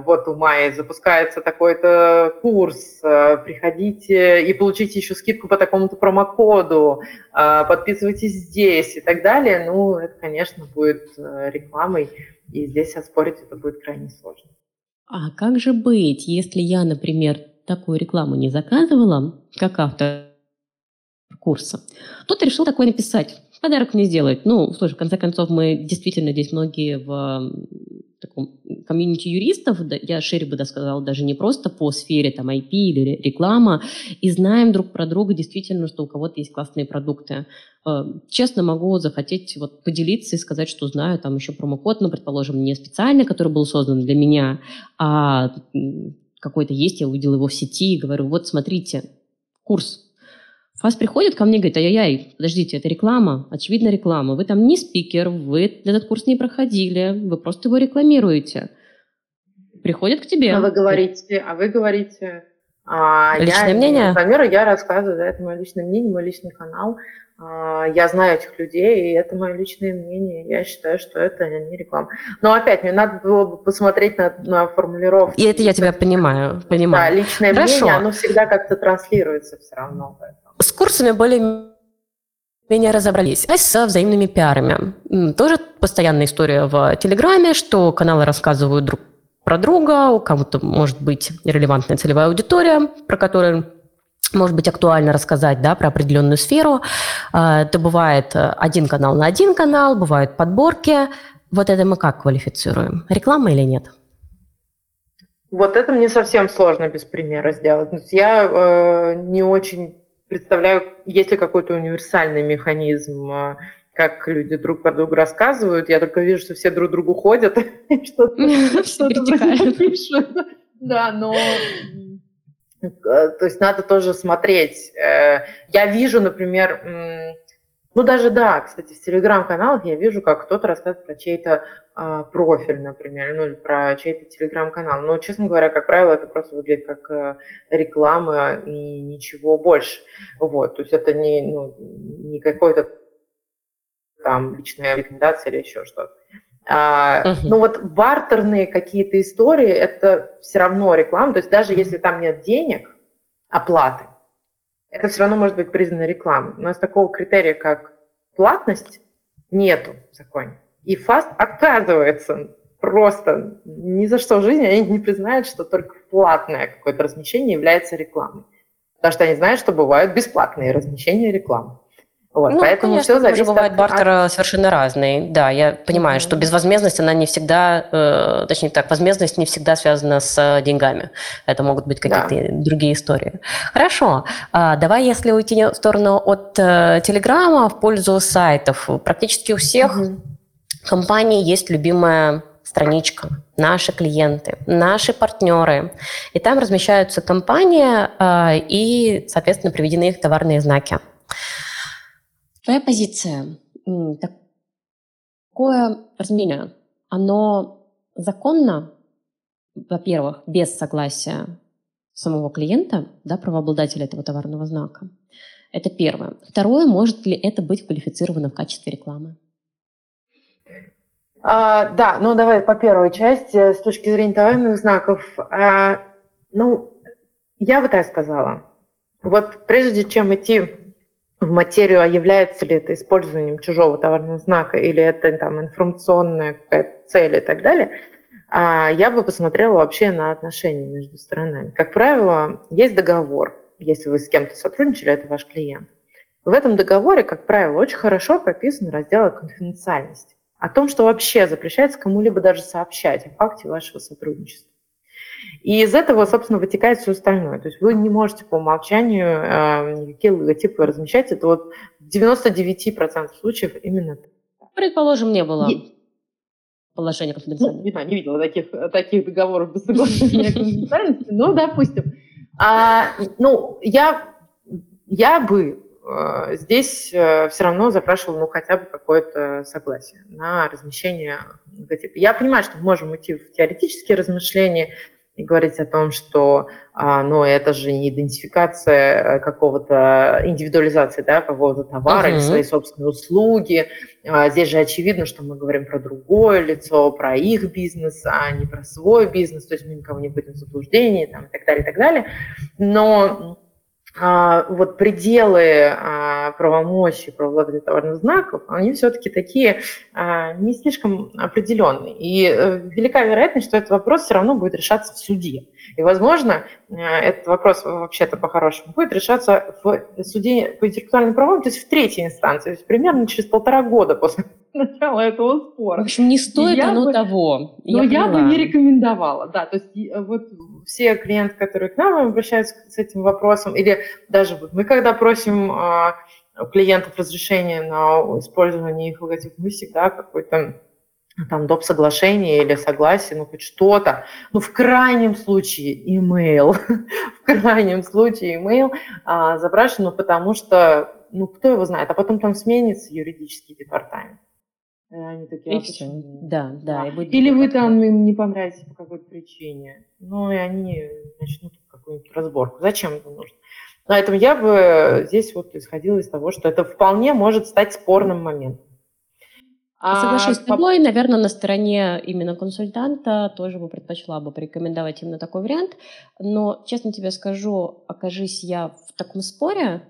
вот у Майи запускается такой-то курс, э, приходите и получите еще скидку по такому-то промокоду, подписывайтесь здесь и так далее, ну, это, конечно, будет рекламой, и здесь оспорить это будет крайне сложно. А как же быть, если я, например, такую рекламу не заказывала, как автор курса, кто-то решил такое написать. Подарок мне сделать. Ну, слушай, в конце концов, мы действительно здесь многие в таком комьюнити юристов, я шире бы сказала, даже не просто по сфере там IP или реклама, и знаем друг про друга действительно, что у кого-то есть классные продукты. Э, честно могу захотеть вот поделиться и сказать, что знаю там еще промокод, ну, предположим, не специальный, который был создан для меня, а какой-то есть, я увидела его в сети и говорю, вот смотрите, курс. ФАС приходит ко мне и говорит, ай-яй-яй, подождите, это реклама, очевидно реклама. Вы там не спикер, вы этот курс не проходили, вы просто его рекламируете. Приходит к тебе. А вы говорите, а вы говорите, а, личное я, мнение? Например, я рассказываю, да, это мое личное мнение, мой личный канал. А, я знаю этих людей, и это мое личное мнение. Я считаю, что это не реклама. Но опять, мне надо было бы посмотреть на, на формулировку. И это я тебя понимаю. понимаю. Да, личное Хорошо. мнение, оно всегда как-то транслируется все равно. С курсами более менее разобрались. А с взаимными пиарами. Тоже постоянная история в Телеграме, что каналы рассказывают друг про друга, у кого-то может быть релевантная целевая аудитория, про которую может быть актуально рассказать да, про определенную сферу. А, это бывает э, один канал на один канал, бывают подборки. Вот это мы как квалифицируем? Реклама или нет? Вот это мне совсем сложно без примера сделать. Я э, не очень представляю, есть ли какой-то универсальный механизм, э, как люди друг про друга рассказывают. Я только вижу, что все друг другу ходят, что-то пишут. Да, но Э, то есть надо тоже смотреть. Э, я вижу, например, ну даже да, кстати, в телеграм-каналах я вижу, как кто-то рассказывает про чей-то а, профиль, например, ну или про чей-то телеграм-канал. Но, честно говоря, как правило, это просто выглядит как э, реклама и ничего больше. Вот, то есть это не, ну, не какой-то там личная рекомендация или еще что-то. А, uh-huh. Ну вот бартерные какие-то истории, это все равно реклама. То есть даже если там нет денег, оплаты, это все равно может быть признано рекламой. У нас такого критерия, как платность, нету в законе. И ФАСТ оказывается просто ни за что в жизни они не признают, что только платное какое-то размещение является рекламой. Потому что они знают, что бывают бесплатные размещения рекламы. Вот, ну, поэтому конечно, все зависит бывает от... бартер совершенно разный. Да, я понимаю, mm-hmm. что безвозмездность, она не всегда, э, точнее так, возмездность не всегда связана с э, деньгами. Это могут быть какие-то да. другие истории. Хорошо. А, давай, если уйти в сторону от э, Телеграма в пользу сайтов. Практически у всех mm-hmm. компаний есть любимая страничка, наши клиенты, наши партнеры. И там размещаются компании э, и, соответственно, приведены их товарные знаки. Твоя позиция, такое размещение, оно законно, во-первых, без согласия самого клиента, да, правообладателя этого товарного знака. Это первое. Второе, может ли это быть квалифицировано в качестве рекламы? А, да, ну давай по первой части, с точки зрения товарных знаков. А, ну, я бы так сказала. Вот прежде чем идти в материю, а является ли это использованием чужого товарного знака или это там информационная какая-то цель и так далее, а я бы посмотрела вообще на отношения между сторонами. Как правило, есть договор, если вы с кем-то сотрудничали, это ваш клиент. В этом договоре, как правило, очень хорошо прописан раздел о конфиденциальности, о том, что вообще запрещается кому-либо даже сообщать о факте вашего сотрудничества. И из этого, собственно, вытекает все остальное. То есть вы не можете по умолчанию э, никакие логотипы размещать. Это вот в 99% случаев именно так. Предположим, не было и... положения конфиденциальности. Ну, не знаю, не видела таких, таких договоров без соглашения конфиденциальности, но допустим. А, ну, я, я бы э, здесь э, все равно запрашивала ну, хотя бы какое-то согласие на размещение логотипа. Я понимаю, что мы можем уйти в теоретические размышления, и говорить о том, что а, ну, это же не идентификация э, какого-то, индивидуализации да, какого-то товара uh-huh. или своей собственной услуги. А, здесь же очевидно, что мы говорим про другое лицо, про их бизнес, а не про свой бизнес, то есть мы никого не будем в заблуждении там, и так далее, и так далее. Но вот пределы а, правомочий правообладателя товарных знаков, они все-таки такие а, не слишком определенные. И э, велика вероятность, что этот вопрос все равно будет решаться в суде. И, возможно, этот вопрос вообще-то по-хорошему будет решаться в суде по интеллектуальным правам, то есть в третьей инстанции, то есть примерно через полтора года после начала этого спора. В общем, не стоит я оно бы, того. Я но поняла. я бы не рекомендовала, да. То есть вот все клиенты, которые к нам обращаются с этим вопросом, или даже вот мы когда просим а, клиентов разрешения на использование их логотипов, мы всегда какой-то там доп. соглашение или согласие, ну хоть что-то. Ну в крайнем случае имейл, в крайнем случае имейл а, запрашиваем, ну потому что, ну кто его знает, а потом там сменится юридический департамент. И они такие, и а все. Да, да. да. И будет Или вы там им не понравитесь по какой-то причине. Ну, и они начнут какую-нибудь разборку. Зачем это нужно? Поэтому я бы здесь вот исходила из того, что это вполне может стать спорным моментом. А, Соглашусь с тобой, наверное, на стороне именно консультанта тоже бы предпочла бы порекомендовать именно такой вариант. Но, честно тебе скажу, окажись я в таком споре,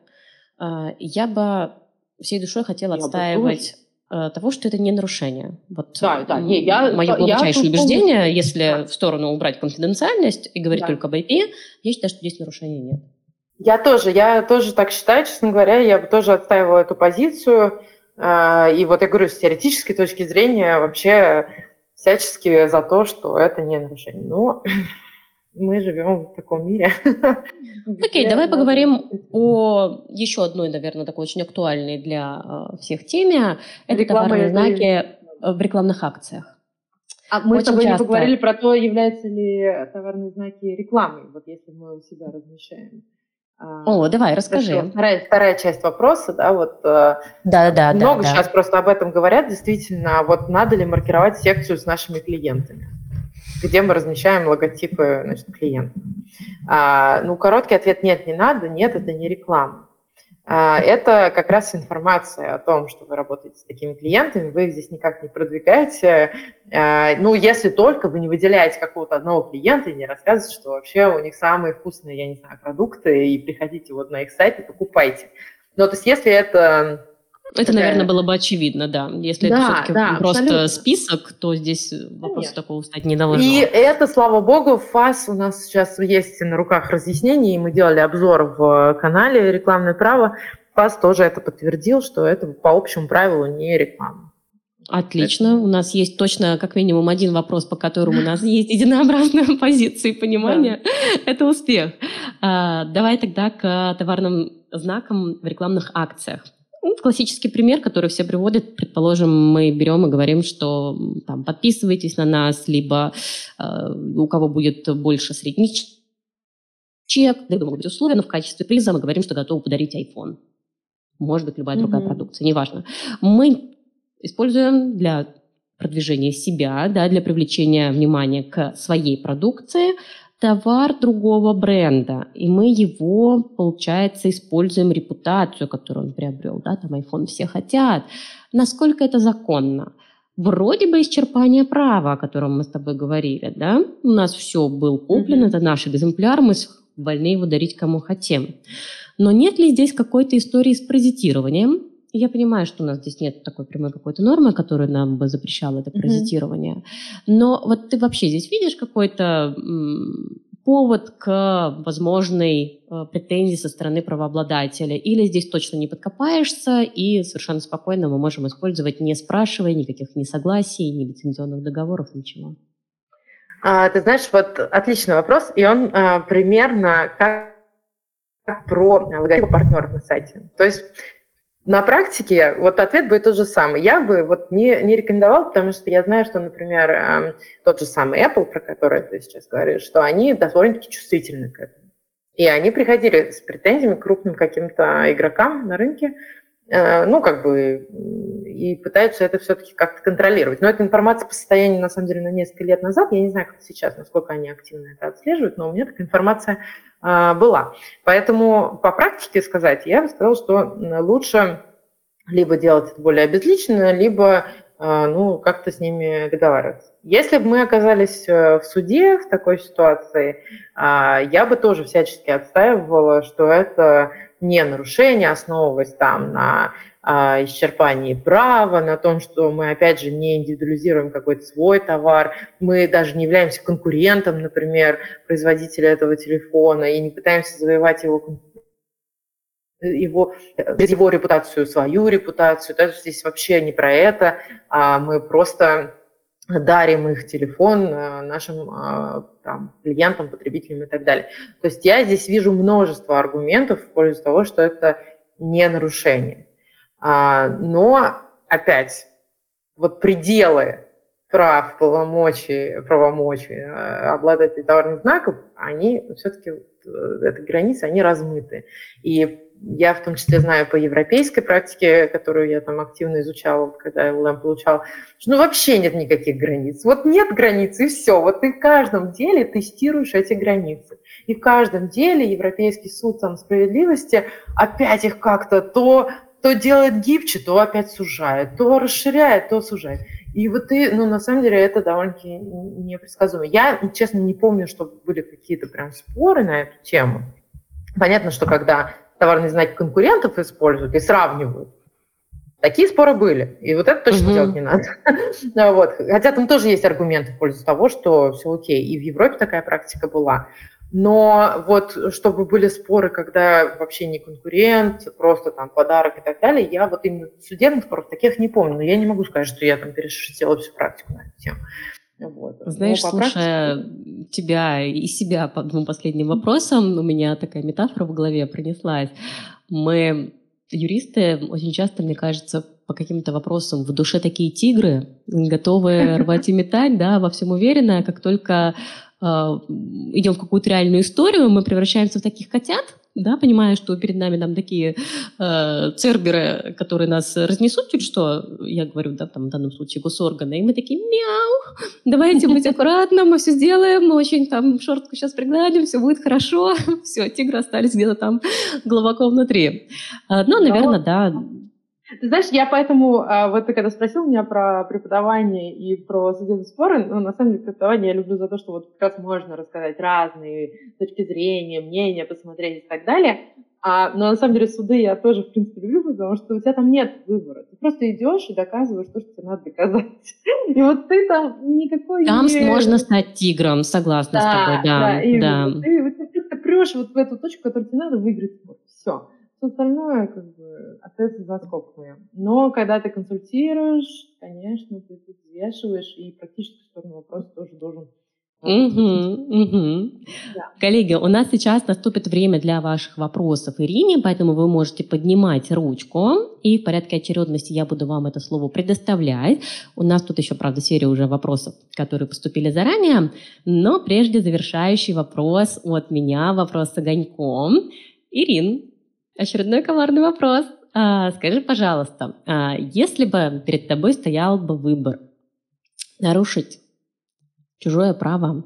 а, я бы всей душой хотела я отстаивать Э, того, что это не нарушение. Вот да, да, не, я, мое глубочайшее я убеждение, помню. если да. в сторону убрать конфиденциальность и говорить да. только об IP, я считаю, что здесь нарушения нет. Я тоже, я тоже так считаю, честно говоря, я бы тоже отстаивала эту позицию. Э, и вот я говорю, с теоретической точки зрения вообще всячески за то, что это не нарушение. Но мы живем в таком мире. Окей, давай поговорим о еще одной, наверное, такой очень актуальной для э, всех теме. Это товарные знаки в рекламных акциях. А мы Очень с тобой часто. не поговорили про то, являются ли товарные знаки рекламой, вот если мы у себя размещаем. А, о, давай, расскажи. Вторая, вторая часть вопроса, да, вот да, да, да, много да, сейчас просто об этом говорят, действительно, вот надо ли маркировать секцию с нашими клиентами где мы размещаем логотипы значит, клиента. А, ну, короткий ответ – нет, не надо, нет, это не реклама. А, это как раз информация о том, что вы работаете с такими клиентами, вы их здесь никак не продвигаете. А, ну, если только вы не выделяете какого-то одного клиента и не рассказываете, что вообще у них самые вкусные, я не знаю, продукты, и приходите вот на их сайт и покупайте. Но то есть если это это, наверное, было бы очевидно, да. Если да, это все-таки да, просто абсолютно. список, то здесь вопрос такого стать не должно. И это, слава богу, ФАС у нас сейчас есть на руках разъяснений, мы делали обзор в канале «Рекламное право». ФАС тоже это подтвердил, что это по общему правилу не реклама. Отлично. У нас есть точно как минимум один вопрос, по которому у нас есть единообразная позиция и понимание. Да. Это успех. А, давай тогда к товарным знакам в рекламных акциях. Ну, классический пример, который все приводят, предположим, мы берем и говорим, что там, подписывайтесь на нас, либо э, у кого будет больше средний чек, либо могут быть условия, но в качестве приза мы говорим, что готовы подарить iPhone. Может быть, любая другая mm-hmm. продукция, неважно. Мы используем для продвижения себя, да, для привлечения внимания к своей продукции, товар другого бренда, и мы его, получается, используем репутацию, которую он приобрел, да, там iPhone все хотят. Насколько это законно? Вроде бы исчерпание права, о котором мы с тобой говорили, да? У нас все был куплен, mm-hmm. это наш экземпляр, мы вольны его дарить кому хотим. Но нет ли здесь какой-то истории с паразитированием? Я понимаю, что у нас здесь нет такой прямой какой-то нормы, которая нам бы запрещала это паразитирование. Mm-hmm. Но вот ты вообще здесь видишь какой-то м, повод к возможной э, претензии со стороны правообладателя? Или здесь точно не подкопаешься, и совершенно спокойно мы можем использовать, не спрашивая никаких несогласий, ни лицензионных договоров, ничего? А, ты знаешь, вот отличный вопрос, и он а, примерно как про логотипы партнеров на сайте. То есть на практике вот ответ будет тот же самый. Я бы вот не, не рекомендовал, потому что я знаю, что, например, э, тот же самый Apple, про который ты сейчас говоришь, что они довольно-таки чувствительны к этому. И они приходили с претензиями к крупным каким-то игрокам на рынке, э, ну, как бы, и пытаются это все-таки как-то контролировать. Но эта информация по состоянию, на самом деле, на несколько лет назад, я не знаю, как сейчас, насколько они активно это отслеживают, но у меня такая информация а, была. Поэтому по практике сказать, я бы сказала, что лучше либо делать это более безлично, либо а, ну, как-то с ними договариваться. Если бы мы оказались э, в суде в такой ситуации, а, я бы тоже всячески отстаивала, что это не нарушение, основываясь там на а, исчерпании права, на том, что мы, опять же, не индивидуализируем какой-то свой товар, мы даже не являемся конкурентом, например, производителя этого телефона и не пытаемся завоевать его его, его репутацию, свою репутацию. Да, здесь вообще не про это, а мы просто дарим их телефон а, нашим а, там, клиентам, потребителям и так далее. То есть я здесь вижу множество аргументов в пользу того, что это не нарушение. А, но, опять, вот пределы прав, полномочий, правомочий обладателей товарных знаков, они все-таки, э, эти границы, они размыты. И я в том числе знаю по европейской практике, которую я там активно изучала, когда я LLM получала, что ну вообще нет никаких границ. Вот нет границ, и все. Вот ты в каждом деле тестируешь эти границы. И в каждом деле Европейский суд там, справедливости опять их как-то то, то делает гибче, то опять сужает, то расширяет, то сужает. И вот ты, ну, на самом деле, это довольно-таки непредсказуемо. Я, честно, не помню, что были какие-то прям споры на эту тему. Понятно, что когда товарные знаки конкурентов используют и сравнивают. Такие споры были. И вот это точно угу. делать не надо. вот. Хотя там тоже есть аргументы в пользу того, что все окей. И в Европе такая практика была. Но вот чтобы были споры, когда вообще не конкурент, просто там подарок и так далее, я вот именно судебных споров таких не помню. Но я не могу сказать, что я там перешила всю практику на эту тему. Вот. Знаешь, ну, слушая практике... тебя и себя по двум последним вопросам, у меня такая метафора в голове пронеслась. Мы, юристы, очень часто, мне кажется, по каким-то вопросам в душе такие тигры, готовые рвать и метать, да, во всем уверены, а как только э, идем в какую-то реальную историю, мы превращаемся в таких котят, да, понимая, что перед нами там такие э, церберы, которые нас разнесут чуть что, я говорю, да, там в данном случае госорганы, и мы такие, мяу, давайте быть аккуратно, мы все сделаем, мы очень там шортку сейчас пригладим, все будет хорошо, все, тигры остались где-то там глубоко внутри. Э, ну, наверное, да, ты знаешь, я поэтому, а, вот ты когда спросил меня про преподавание и про судебные споры, ну, на самом деле, преподавание я люблю за то, что вот как раз можно рассказать разные точки зрения, мнения, посмотреть и так далее. А, но на самом деле суды я тоже, в принципе, люблю, потому что у тебя там нет выбора. Ты просто идешь и доказываешь то, что тебе надо доказать. И вот ты там никакой... Там не... можно стать тигром, согласна да, с тобой, да. Да, да. Ты, ты просто прешь вот в эту точку, которую тебе надо выиграть. Вот, все все остальное как бы остается за скобками. Но когда ты консультируешь, конечно, ты взвешиваешь и практически сторону вопроса тоже должен Угу, угу. Да. Коллеги, у нас сейчас наступит время для ваших вопросов Ирине, поэтому вы можете поднимать ручку, и в порядке очередности я буду вам это слово предоставлять. У нас тут еще, правда, серия уже вопросов, которые поступили заранее, но прежде завершающий вопрос от меня, вопрос с огоньком. Ирин, очередной коварный вопрос. А, скажи, пожалуйста, а, если бы перед тобой стоял бы выбор нарушить чужое право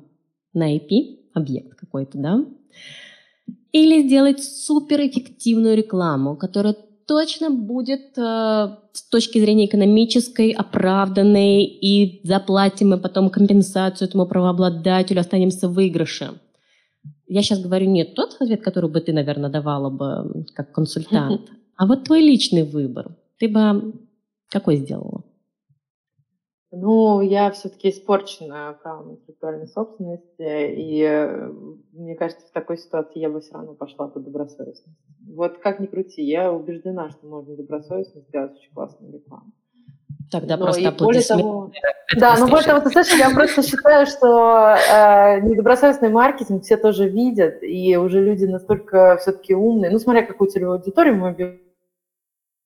на IP, объект какой-то, да, или сделать суперэффективную рекламу, которая точно будет э, с точки зрения экономической оправданной, и заплатим мы потом компенсацию этому правообладателю, останемся в выигрыше. Я сейчас говорю не тот ответ, который бы ты, наверное, давала бы как консультант, а вот твой личный выбор. Ты бы какой сделала? Ну, я все-таки испорчена правом интеллектуальной собственности, и э, мне кажется, в такой ситуации я бы все равно пошла по добросовестности. Вот как ни крути, я убеждена, что можно добросовестно сделать очень классную рекламу. Тогда но просто более того, Да, но более того, ты знаешь, я просто считаю, что э, недобросовестный маркетинг все тоже видят, и уже люди настолько все-таки умные. Ну, смотря какую целевую аудиторию мы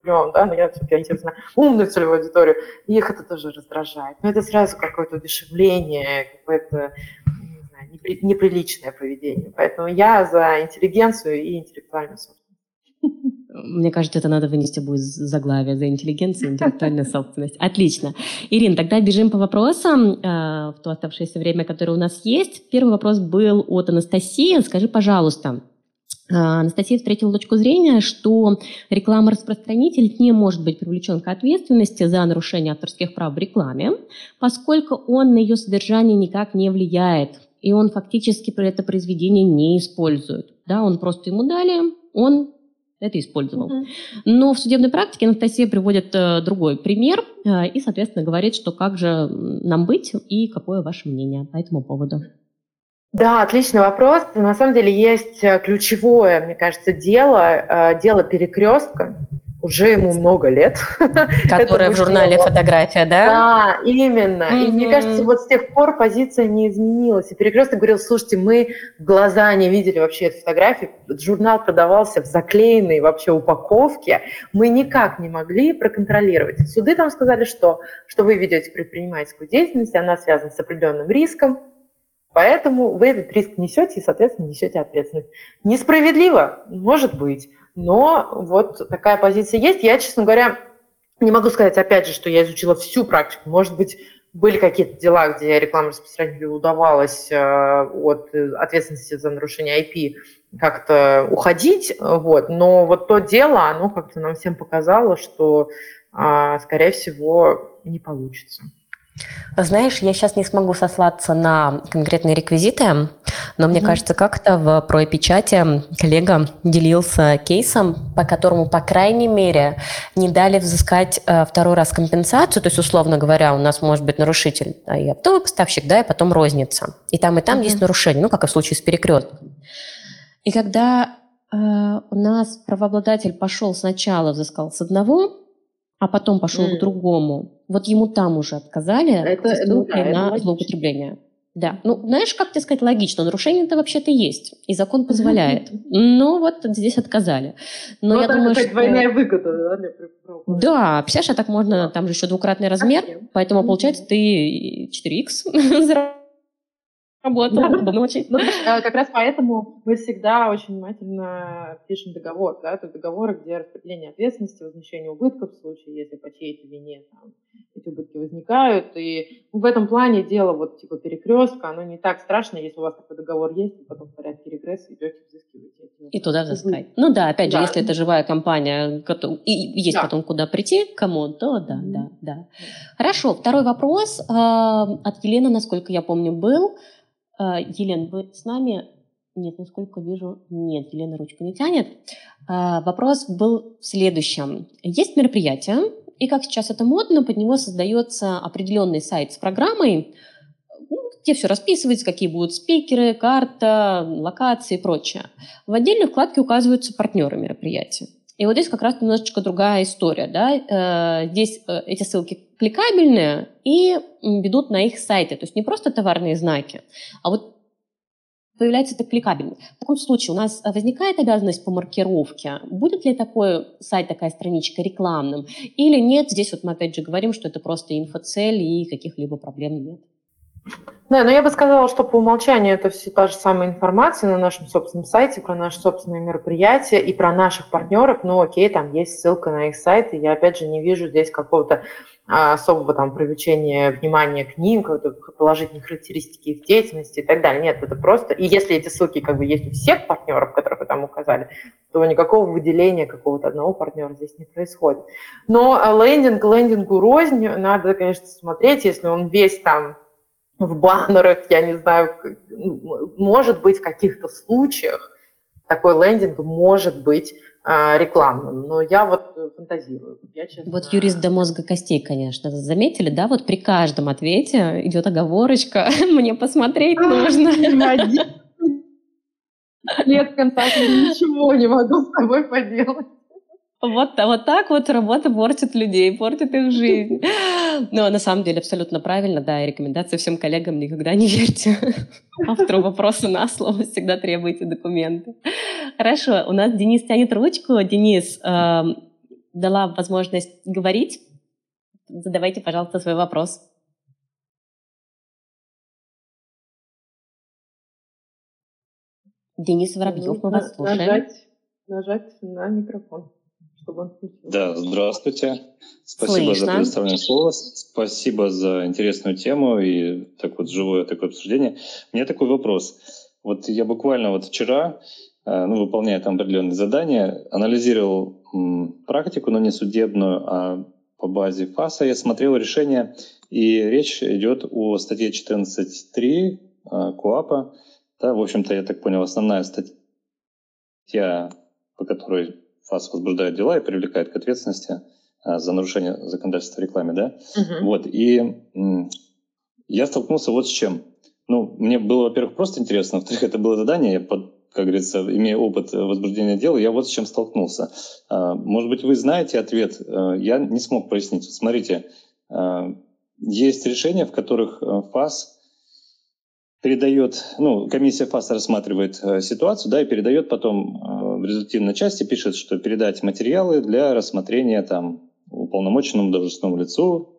миллион, да, но я все-таки ориентируюсь на умную целевую аудиторию, и их это тоже раздражает. Но это сразу какое-то удешевление, какое-то не знаю, неприличное поведение. Поэтому я за интеллигенцию и интеллектуальную собственность. Мне кажется, это надо вынести будет заглавие за интеллигенцию и интеллектуальную собственность. Отлично. Ирин, тогда бежим по вопросам э, в то оставшееся время, которое у нас есть. Первый вопрос был от Анастасии. Скажи, пожалуйста, а, Анастасия встретила точку зрения, что реклама-распространитель не может быть привлечен к ответственности за нарушение авторских прав в рекламе, поскольку он на ее содержание никак не влияет, и он фактически это произведение не использует. Да, он просто ему дали, он это использовал. Uh-huh. Но в судебной практике Анастасия приводит э, другой пример э, и, соответственно, говорит, что как же нам быть и какое ваше мнение по этому поводу. Да, отличный вопрос. На самом деле есть э, ключевое, мне кажется, дело, э, дело перекрестка. Уже ему много лет. Которое в журнале «Фотография», да? Да, именно. Mm-hmm. И мне кажется, вот с тех пор позиция не изменилась. И перекресток говорил, слушайте, мы глаза не видели вообще эту фотографию. Журнал продавался в заклеенной вообще упаковке. Мы никак не могли проконтролировать. Суды там сказали, что, что вы ведете предпринимательскую деятельность, она связана с определенным риском, Поэтому вы этот риск несете и, соответственно, несете ответственность. Несправедливо, может быть, но вот такая позиция есть. Я, честно говоря, не могу сказать, опять же, что я изучила всю практику. Может быть, были какие-то дела, где реклама распространителю удавалось э, от ответственности за нарушение IP как-то уходить, вот. но вот то дело, оно как-то нам всем показало, что, а, скорее всего, не получится. Знаешь, я сейчас не смогу сослаться на конкретные реквизиты, но мне mm-hmm. кажется, как-то в про-печати коллега делился кейсом, по которому, по крайней мере, не дали взыскать э, второй раз компенсацию, то есть, условно говоря, у нас может быть нарушитель, да, и оптовый поставщик, да, и потом розница. И там, и там mm-hmm. есть нарушение, ну, как и в случае с перекрестком. И когда э, у нас правообладатель пошел сначала, взыскал с одного, а потом пошел mm. к другому, вот ему там уже отказали это, ну, да, на это злоупотребление. Да, ну знаешь, как тебе сказать, логично, нарушение-то вообще-то есть, и закон позволяет. Но вот здесь отказали. Но, Но я думаю, что... двойная выгода, да, для Да, представляешь, а так можно, там же еще двукратный размер, поэтому получается ты 4х работала да. до ночи. Ну, э, как раз поэтому мы всегда очень внимательно пишем договор. Да? Это договоры, где распределение ответственности, возмещение убытков в случае, если по чьей-то вине там, эти убытки возникают. И в этом плане дело вот типа перекрестка, оно не так страшно, если у вас такой договор есть, и потом в порядке регресса идете взыскиваете. И туда взыскать. Ну да, опять же, да. если это живая компания, и есть да. потом куда прийти, кому, то да, mm-hmm. да, да. Хорошо, второй вопрос э, от Елены, насколько я помню, был. А, Елена, вы с нами? Нет, насколько вижу, нет, Елена ручку не тянет. А, вопрос был в следующем. Есть мероприятие, и как сейчас это модно, под него создается определенный сайт с программой, ну, где все расписывается, какие будут спикеры, карта, локации и прочее. В отдельной вкладке указываются партнеры мероприятия. И вот здесь как раз немножечко другая история. Да? Э, здесь э, эти ссылки кликабельные и ведут на их сайты. То есть не просто товарные знаки, а вот появляется это кликабельно. В таком случае у нас возникает обязанность по маркировке. Будет ли такой сайт, такая страничка рекламным? Или нет? Здесь вот мы опять же говорим, что это просто инфоцель и каких-либо проблем нет. Да, но я бы сказала, что по умолчанию это все та же самая информация на нашем собственном сайте про наши собственные мероприятия и про наших партнеров. Ну, окей, там есть ссылка на их сайт, и я, опять же, не вижу здесь какого-то а, особого там привлечения внимания к ним, какой-то положительных характеристики их деятельности и так далее. Нет, это просто... И если эти ссылки как бы есть у всех партнеров, которых вы там указали, то никакого выделения какого-то одного партнера здесь не происходит. Но лендинг лендингу рознь, надо, конечно, смотреть, если он весь там в баннерах, я не знаю, может быть, в каких-то случаях такой лендинг может быть а, рекламным, но я вот фантазирую. Я, честно... Вот юрист до мозга костей, конечно, заметили, да? Вот при каждом ответе идет оговорочка, мне посмотреть нужно. Лет контакта ничего не могу с тобой поделать. Вот, вот так вот работа портит людей, портит их жизнь. Но на самом деле абсолютно правильно, да, и рекомендация всем коллегам никогда не верьте автору вопроса на слово, всегда требуйте документы. Хорошо, у нас Денис тянет ручку. Денис, э, дала возможность говорить. Задавайте, пожалуйста, свой вопрос. Денис Воробьев, мы вас слушаем. Нажать, нажать на микрофон чтобы он включился. Да, здравствуйте. Спасибо Слышно. за предоставленное слово. Спасибо за интересную тему и так вот живое такое обсуждение. У меня такой вопрос. Вот я буквально вот вчера, э, ну, выполняя там определенные задания, анализировал практику, но не судебную, а по базе ФАСа я смотрел решение, и речь идет о статье 14.3 э, КУАПа. Да, в общем-то, я так понял, основная статья, по которой ФАС возбуждает дела и привлекает к ответственности а, за нарушение законодательства о рекламе, да? Uh-huh. Вот, и я столкнулся вот с чем. Ну, мне было, во-первых, просто интересно, во-вторых, это было задание, я под, как говорится, имея опыт возбуждения дела, я вот с чем столкнулся. А, может быть, вы знаете ответ, а, я не смог прояснить. Смотрите, есть решения, в которых ФАС передает, ну, комиссия ФАС рассматривает ситуацию, да, и передает потом в результативной части пишет, что передать материалы для рассмотрения там уполномоченному должностному лицу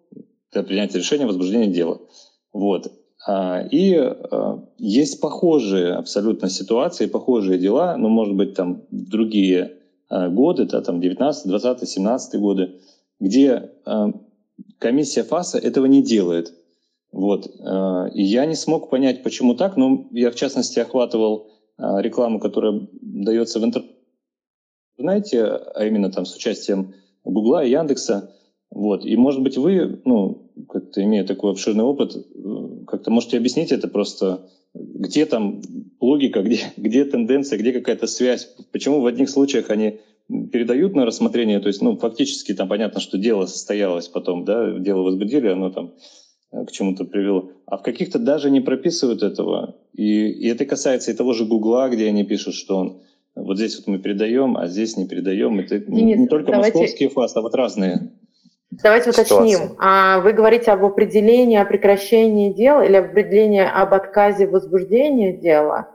для принятия решения о возбуждении дела. Вот. А, и а, есть похожие абсолютно ситуации, похожие дела, но, может быть, там другие а, годы, да, там 19, 20, 17 годы, где комиссия ФАСа этого не делает. Вот. И я не смог понять, почему так, но я, в частности, охватывал рекламу, которая дается в интернете, знаете, а именно там с участием Гугла и Яндекса. Вот. И, может быть, вы, ну, как-то имея такой обширный опыт, э, как-то можете объяснить это просто, где там логика, где, где тенденция, где какая-то связь, почему в одних случаях они передают на рассмотрение, то есть, ну, фактически там понятно, что дело состоялось потом, да, дело возбудили, оно там э, к чему-то привело. А в каких-то даже не прописывают этого. И, и это касается и того же Гугла, где они пишут, что он вот здесь вот мы передаем, а здесь не передаем. Это Денис, не только давайте... московские фаст, а вот разные. Давайте уточним. А вы говорите об определении о прекращении дела или определении об отказе возбуждения дела?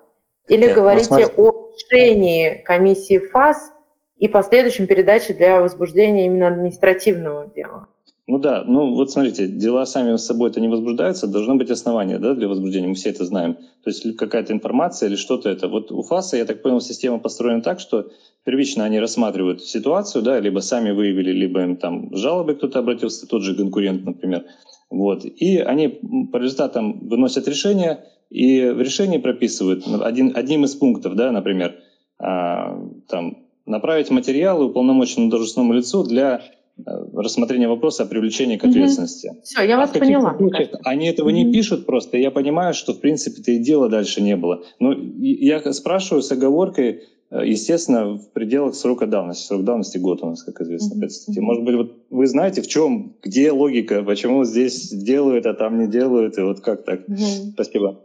Или Нет, говорите о решении комиссии ФАС и последующем передаче для возбуждения именно административного дела? Ну да, ну вот смотрите, дела сами с собой это не возбуждаются, должно быть основание да, для возбуждения, мы все это знаем. То есть какая-то информация или что-то это. Вот у ФАСа, я так понял, система построена так, что первично они рассматривают ситуацию, да, либо сами выявили, либо им там жалобы кто-то обратился, тот же конкурент, например. Вот. И они по результатам выносят решение, и в решении прописывают один, одним из пунктов, да, например, а, там, направить материалы уполномоченному должностному лицу для рассмотрение вопроса о привлечении к ответственности. Угу. Все, я а вас поняла. Случаях они этого угу. не пишут просто, я понимаю, что в принципе-то и дела дальше не было. Но я спрашиваю с оговоркой, э, естественно, в пределах срока давности. Срок давности год у нас, как известно, угу. Может быть, вот вы знаете, в чем, где логика, почему здесь делают, а там не делают, и вот как так? Угу. Спасибо.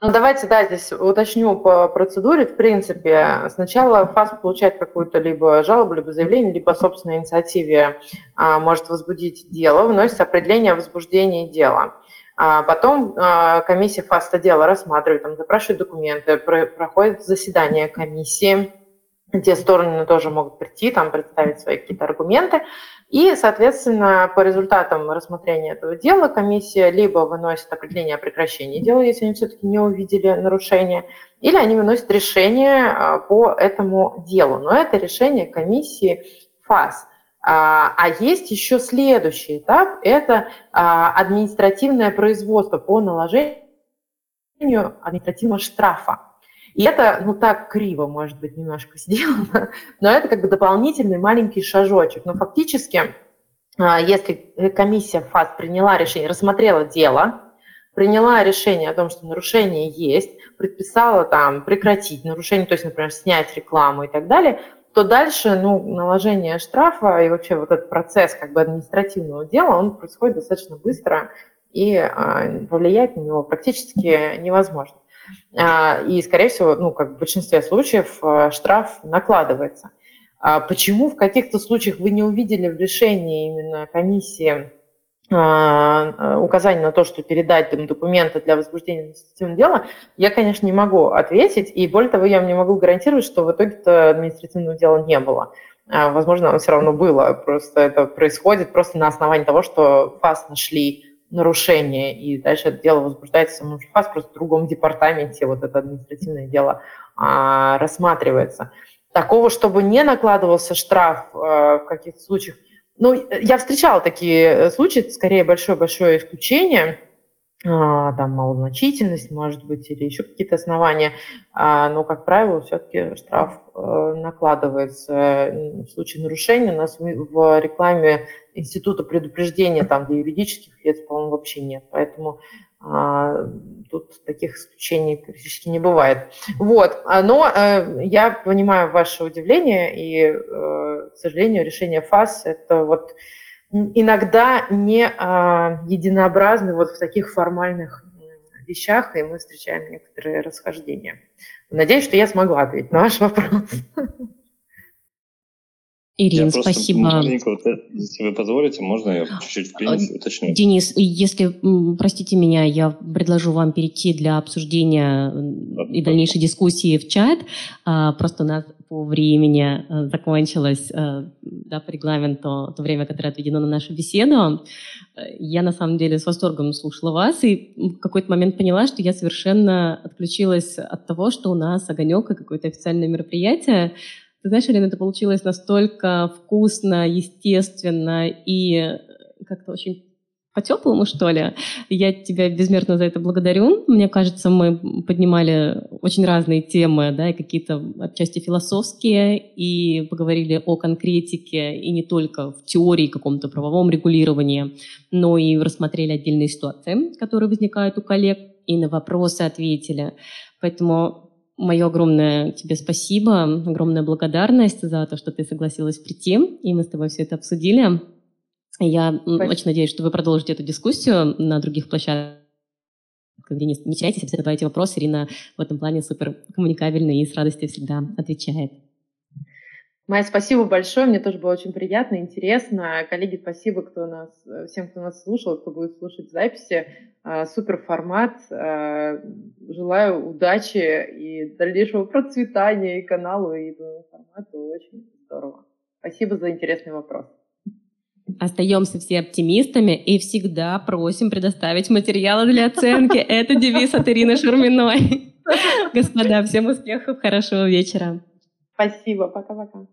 Ну, давайте, да, здесь уточню по процедуре. В принципе, сначала ФАС получает какую-то либо жалобу, либо заявление, либо собственной инициативе а, может возбудить дело, вносится определение о возбуждении дела. А потом а, комиссия ФАСТа дело рассматривает, там, запрашивает документы, про, проходит заседание комиссии, те стороны тоже могут прийти, там, представить свои какие-то аргументы. И, соответственно, по результатам рассмотрения этого дела комиссия либо выносит определение о прекращении дела, если они все-таки не увидели нарушения, или они выносят решение а, по этому делу. Но это решение комиссии ФАС. А, а есть еще следующий этап – это а, административное производство по наложению административного штрафа. И это, ну, так криво, может быть, немножко сделано, но это как бы дополнительный маленький шажочек. Но фактически, а, если комиссия ФАС приняла решение, рассмотрела дело, приняла решение о том, что нарушение есть, предписала там прекратить нарушение, то есть, например, снять рекламу и так далее, то дальше, ну, наложение штрафа и вообще вот этот процесс как бы административного дела, он происходит достаточно быстро, и э, повлиять на него практически невозможно. А, и, скорее всего, ну, как в большинстве случаев э, штраф накладывается. А почему в каких-то случаях вы не увидели в решении именно комиссии а, э, указание на то, что передать им документы для возбуждения административного дела, я, конечно, не могу ответить, и более того, я вам не могу гарантировать, что в итоге-то административного дела не было. Возможно, оно все равно было, просто это происходит просто на основании того, что вас нашли нарушение, и дальше это дело возбуждается в самом ФАС, просто в другом департаменте вот это административное дело а, рассматривается. Такого, чтобы не накладывался штраф а, в каких-то случаях, ну, я встречала такие случаи, скорее большое-большое исключение – там малозначительность, может быть, или еще какие-то основания, а, но, как правило, все-таки штраф э, накладывается в случае нарушения. У нас в рекламе института предупреждения там для юридических лиц, по-моему, вообще нет. Поэтому а, тут таких исключений практически не бывает. Вот. Но э, я понимаю ваше удивление, и, э, к сожалению, решение ФАС – это вот иногда не а, единообразны вот в таких формальных вещах, и мы встречаем некоторые расхождения. Надеюсь, что я смогла ответить на ваш вопрос. Ирина, спасибо. Вот, если вы позволите, можно я чуть-чуть в принципе уточню? Денис, если, простите меня, я предложу вам перейти для обсуждения и дальнейшей дискуссии в чат. А, просто у нас по времени э, закончилось э, да, по регламенту то время, которое отведено на нашу беседу. Я на самом деле с восторгом слушала вас и в какой-то момент поняла, что я совершенно отключилась от того, что у нас огонек и какое-то официальное мероприятие. Ты знаешь, Алина, это получилось настолько вкусно, естественно и как-то очень по-теплому, что ли. Я тебя безмерно за это благодарю. Мне кажется, мы поднимали очень разные темы, да, и какие-то отчасти философские, и поговорили о конкретике, и не только в теории, каком-то правовом регулировании, но и рассмотрели отдельные ситуации, которые возникают у коллег, и на вопросы ответили. Поэтому мое огромное тебе спасибо, огромная благодарность за то, что ты согласилась прийти, и мы с тобой все это обсудили. Я Спасибо. очень надеюсь, что вы продолжите эту дискуссию на других площадках. Где не, не теряйтесь, обязательно задавайте вопросы. Ирина в этом плане супер коммуникабельная и с радостью всегда отвечает. Майя, спасибо большое. Мне тоже было очень приятно, интересно. Коллеги, спасибо кто нас, всем, кто нас слушал, кто будет слушать записи. А, супер формат. А, желаю удачи и дальнейшего процветания и каналу, и формату. Очень здорово. Спасибо за интересный вопрос. Остаемся все оптимистами и всегда просим предоставить материалы для оценки. Это девиз от Ирины Шурминой. Господа, всем успехов, хорошего вечера. Спасибо, пока-пока.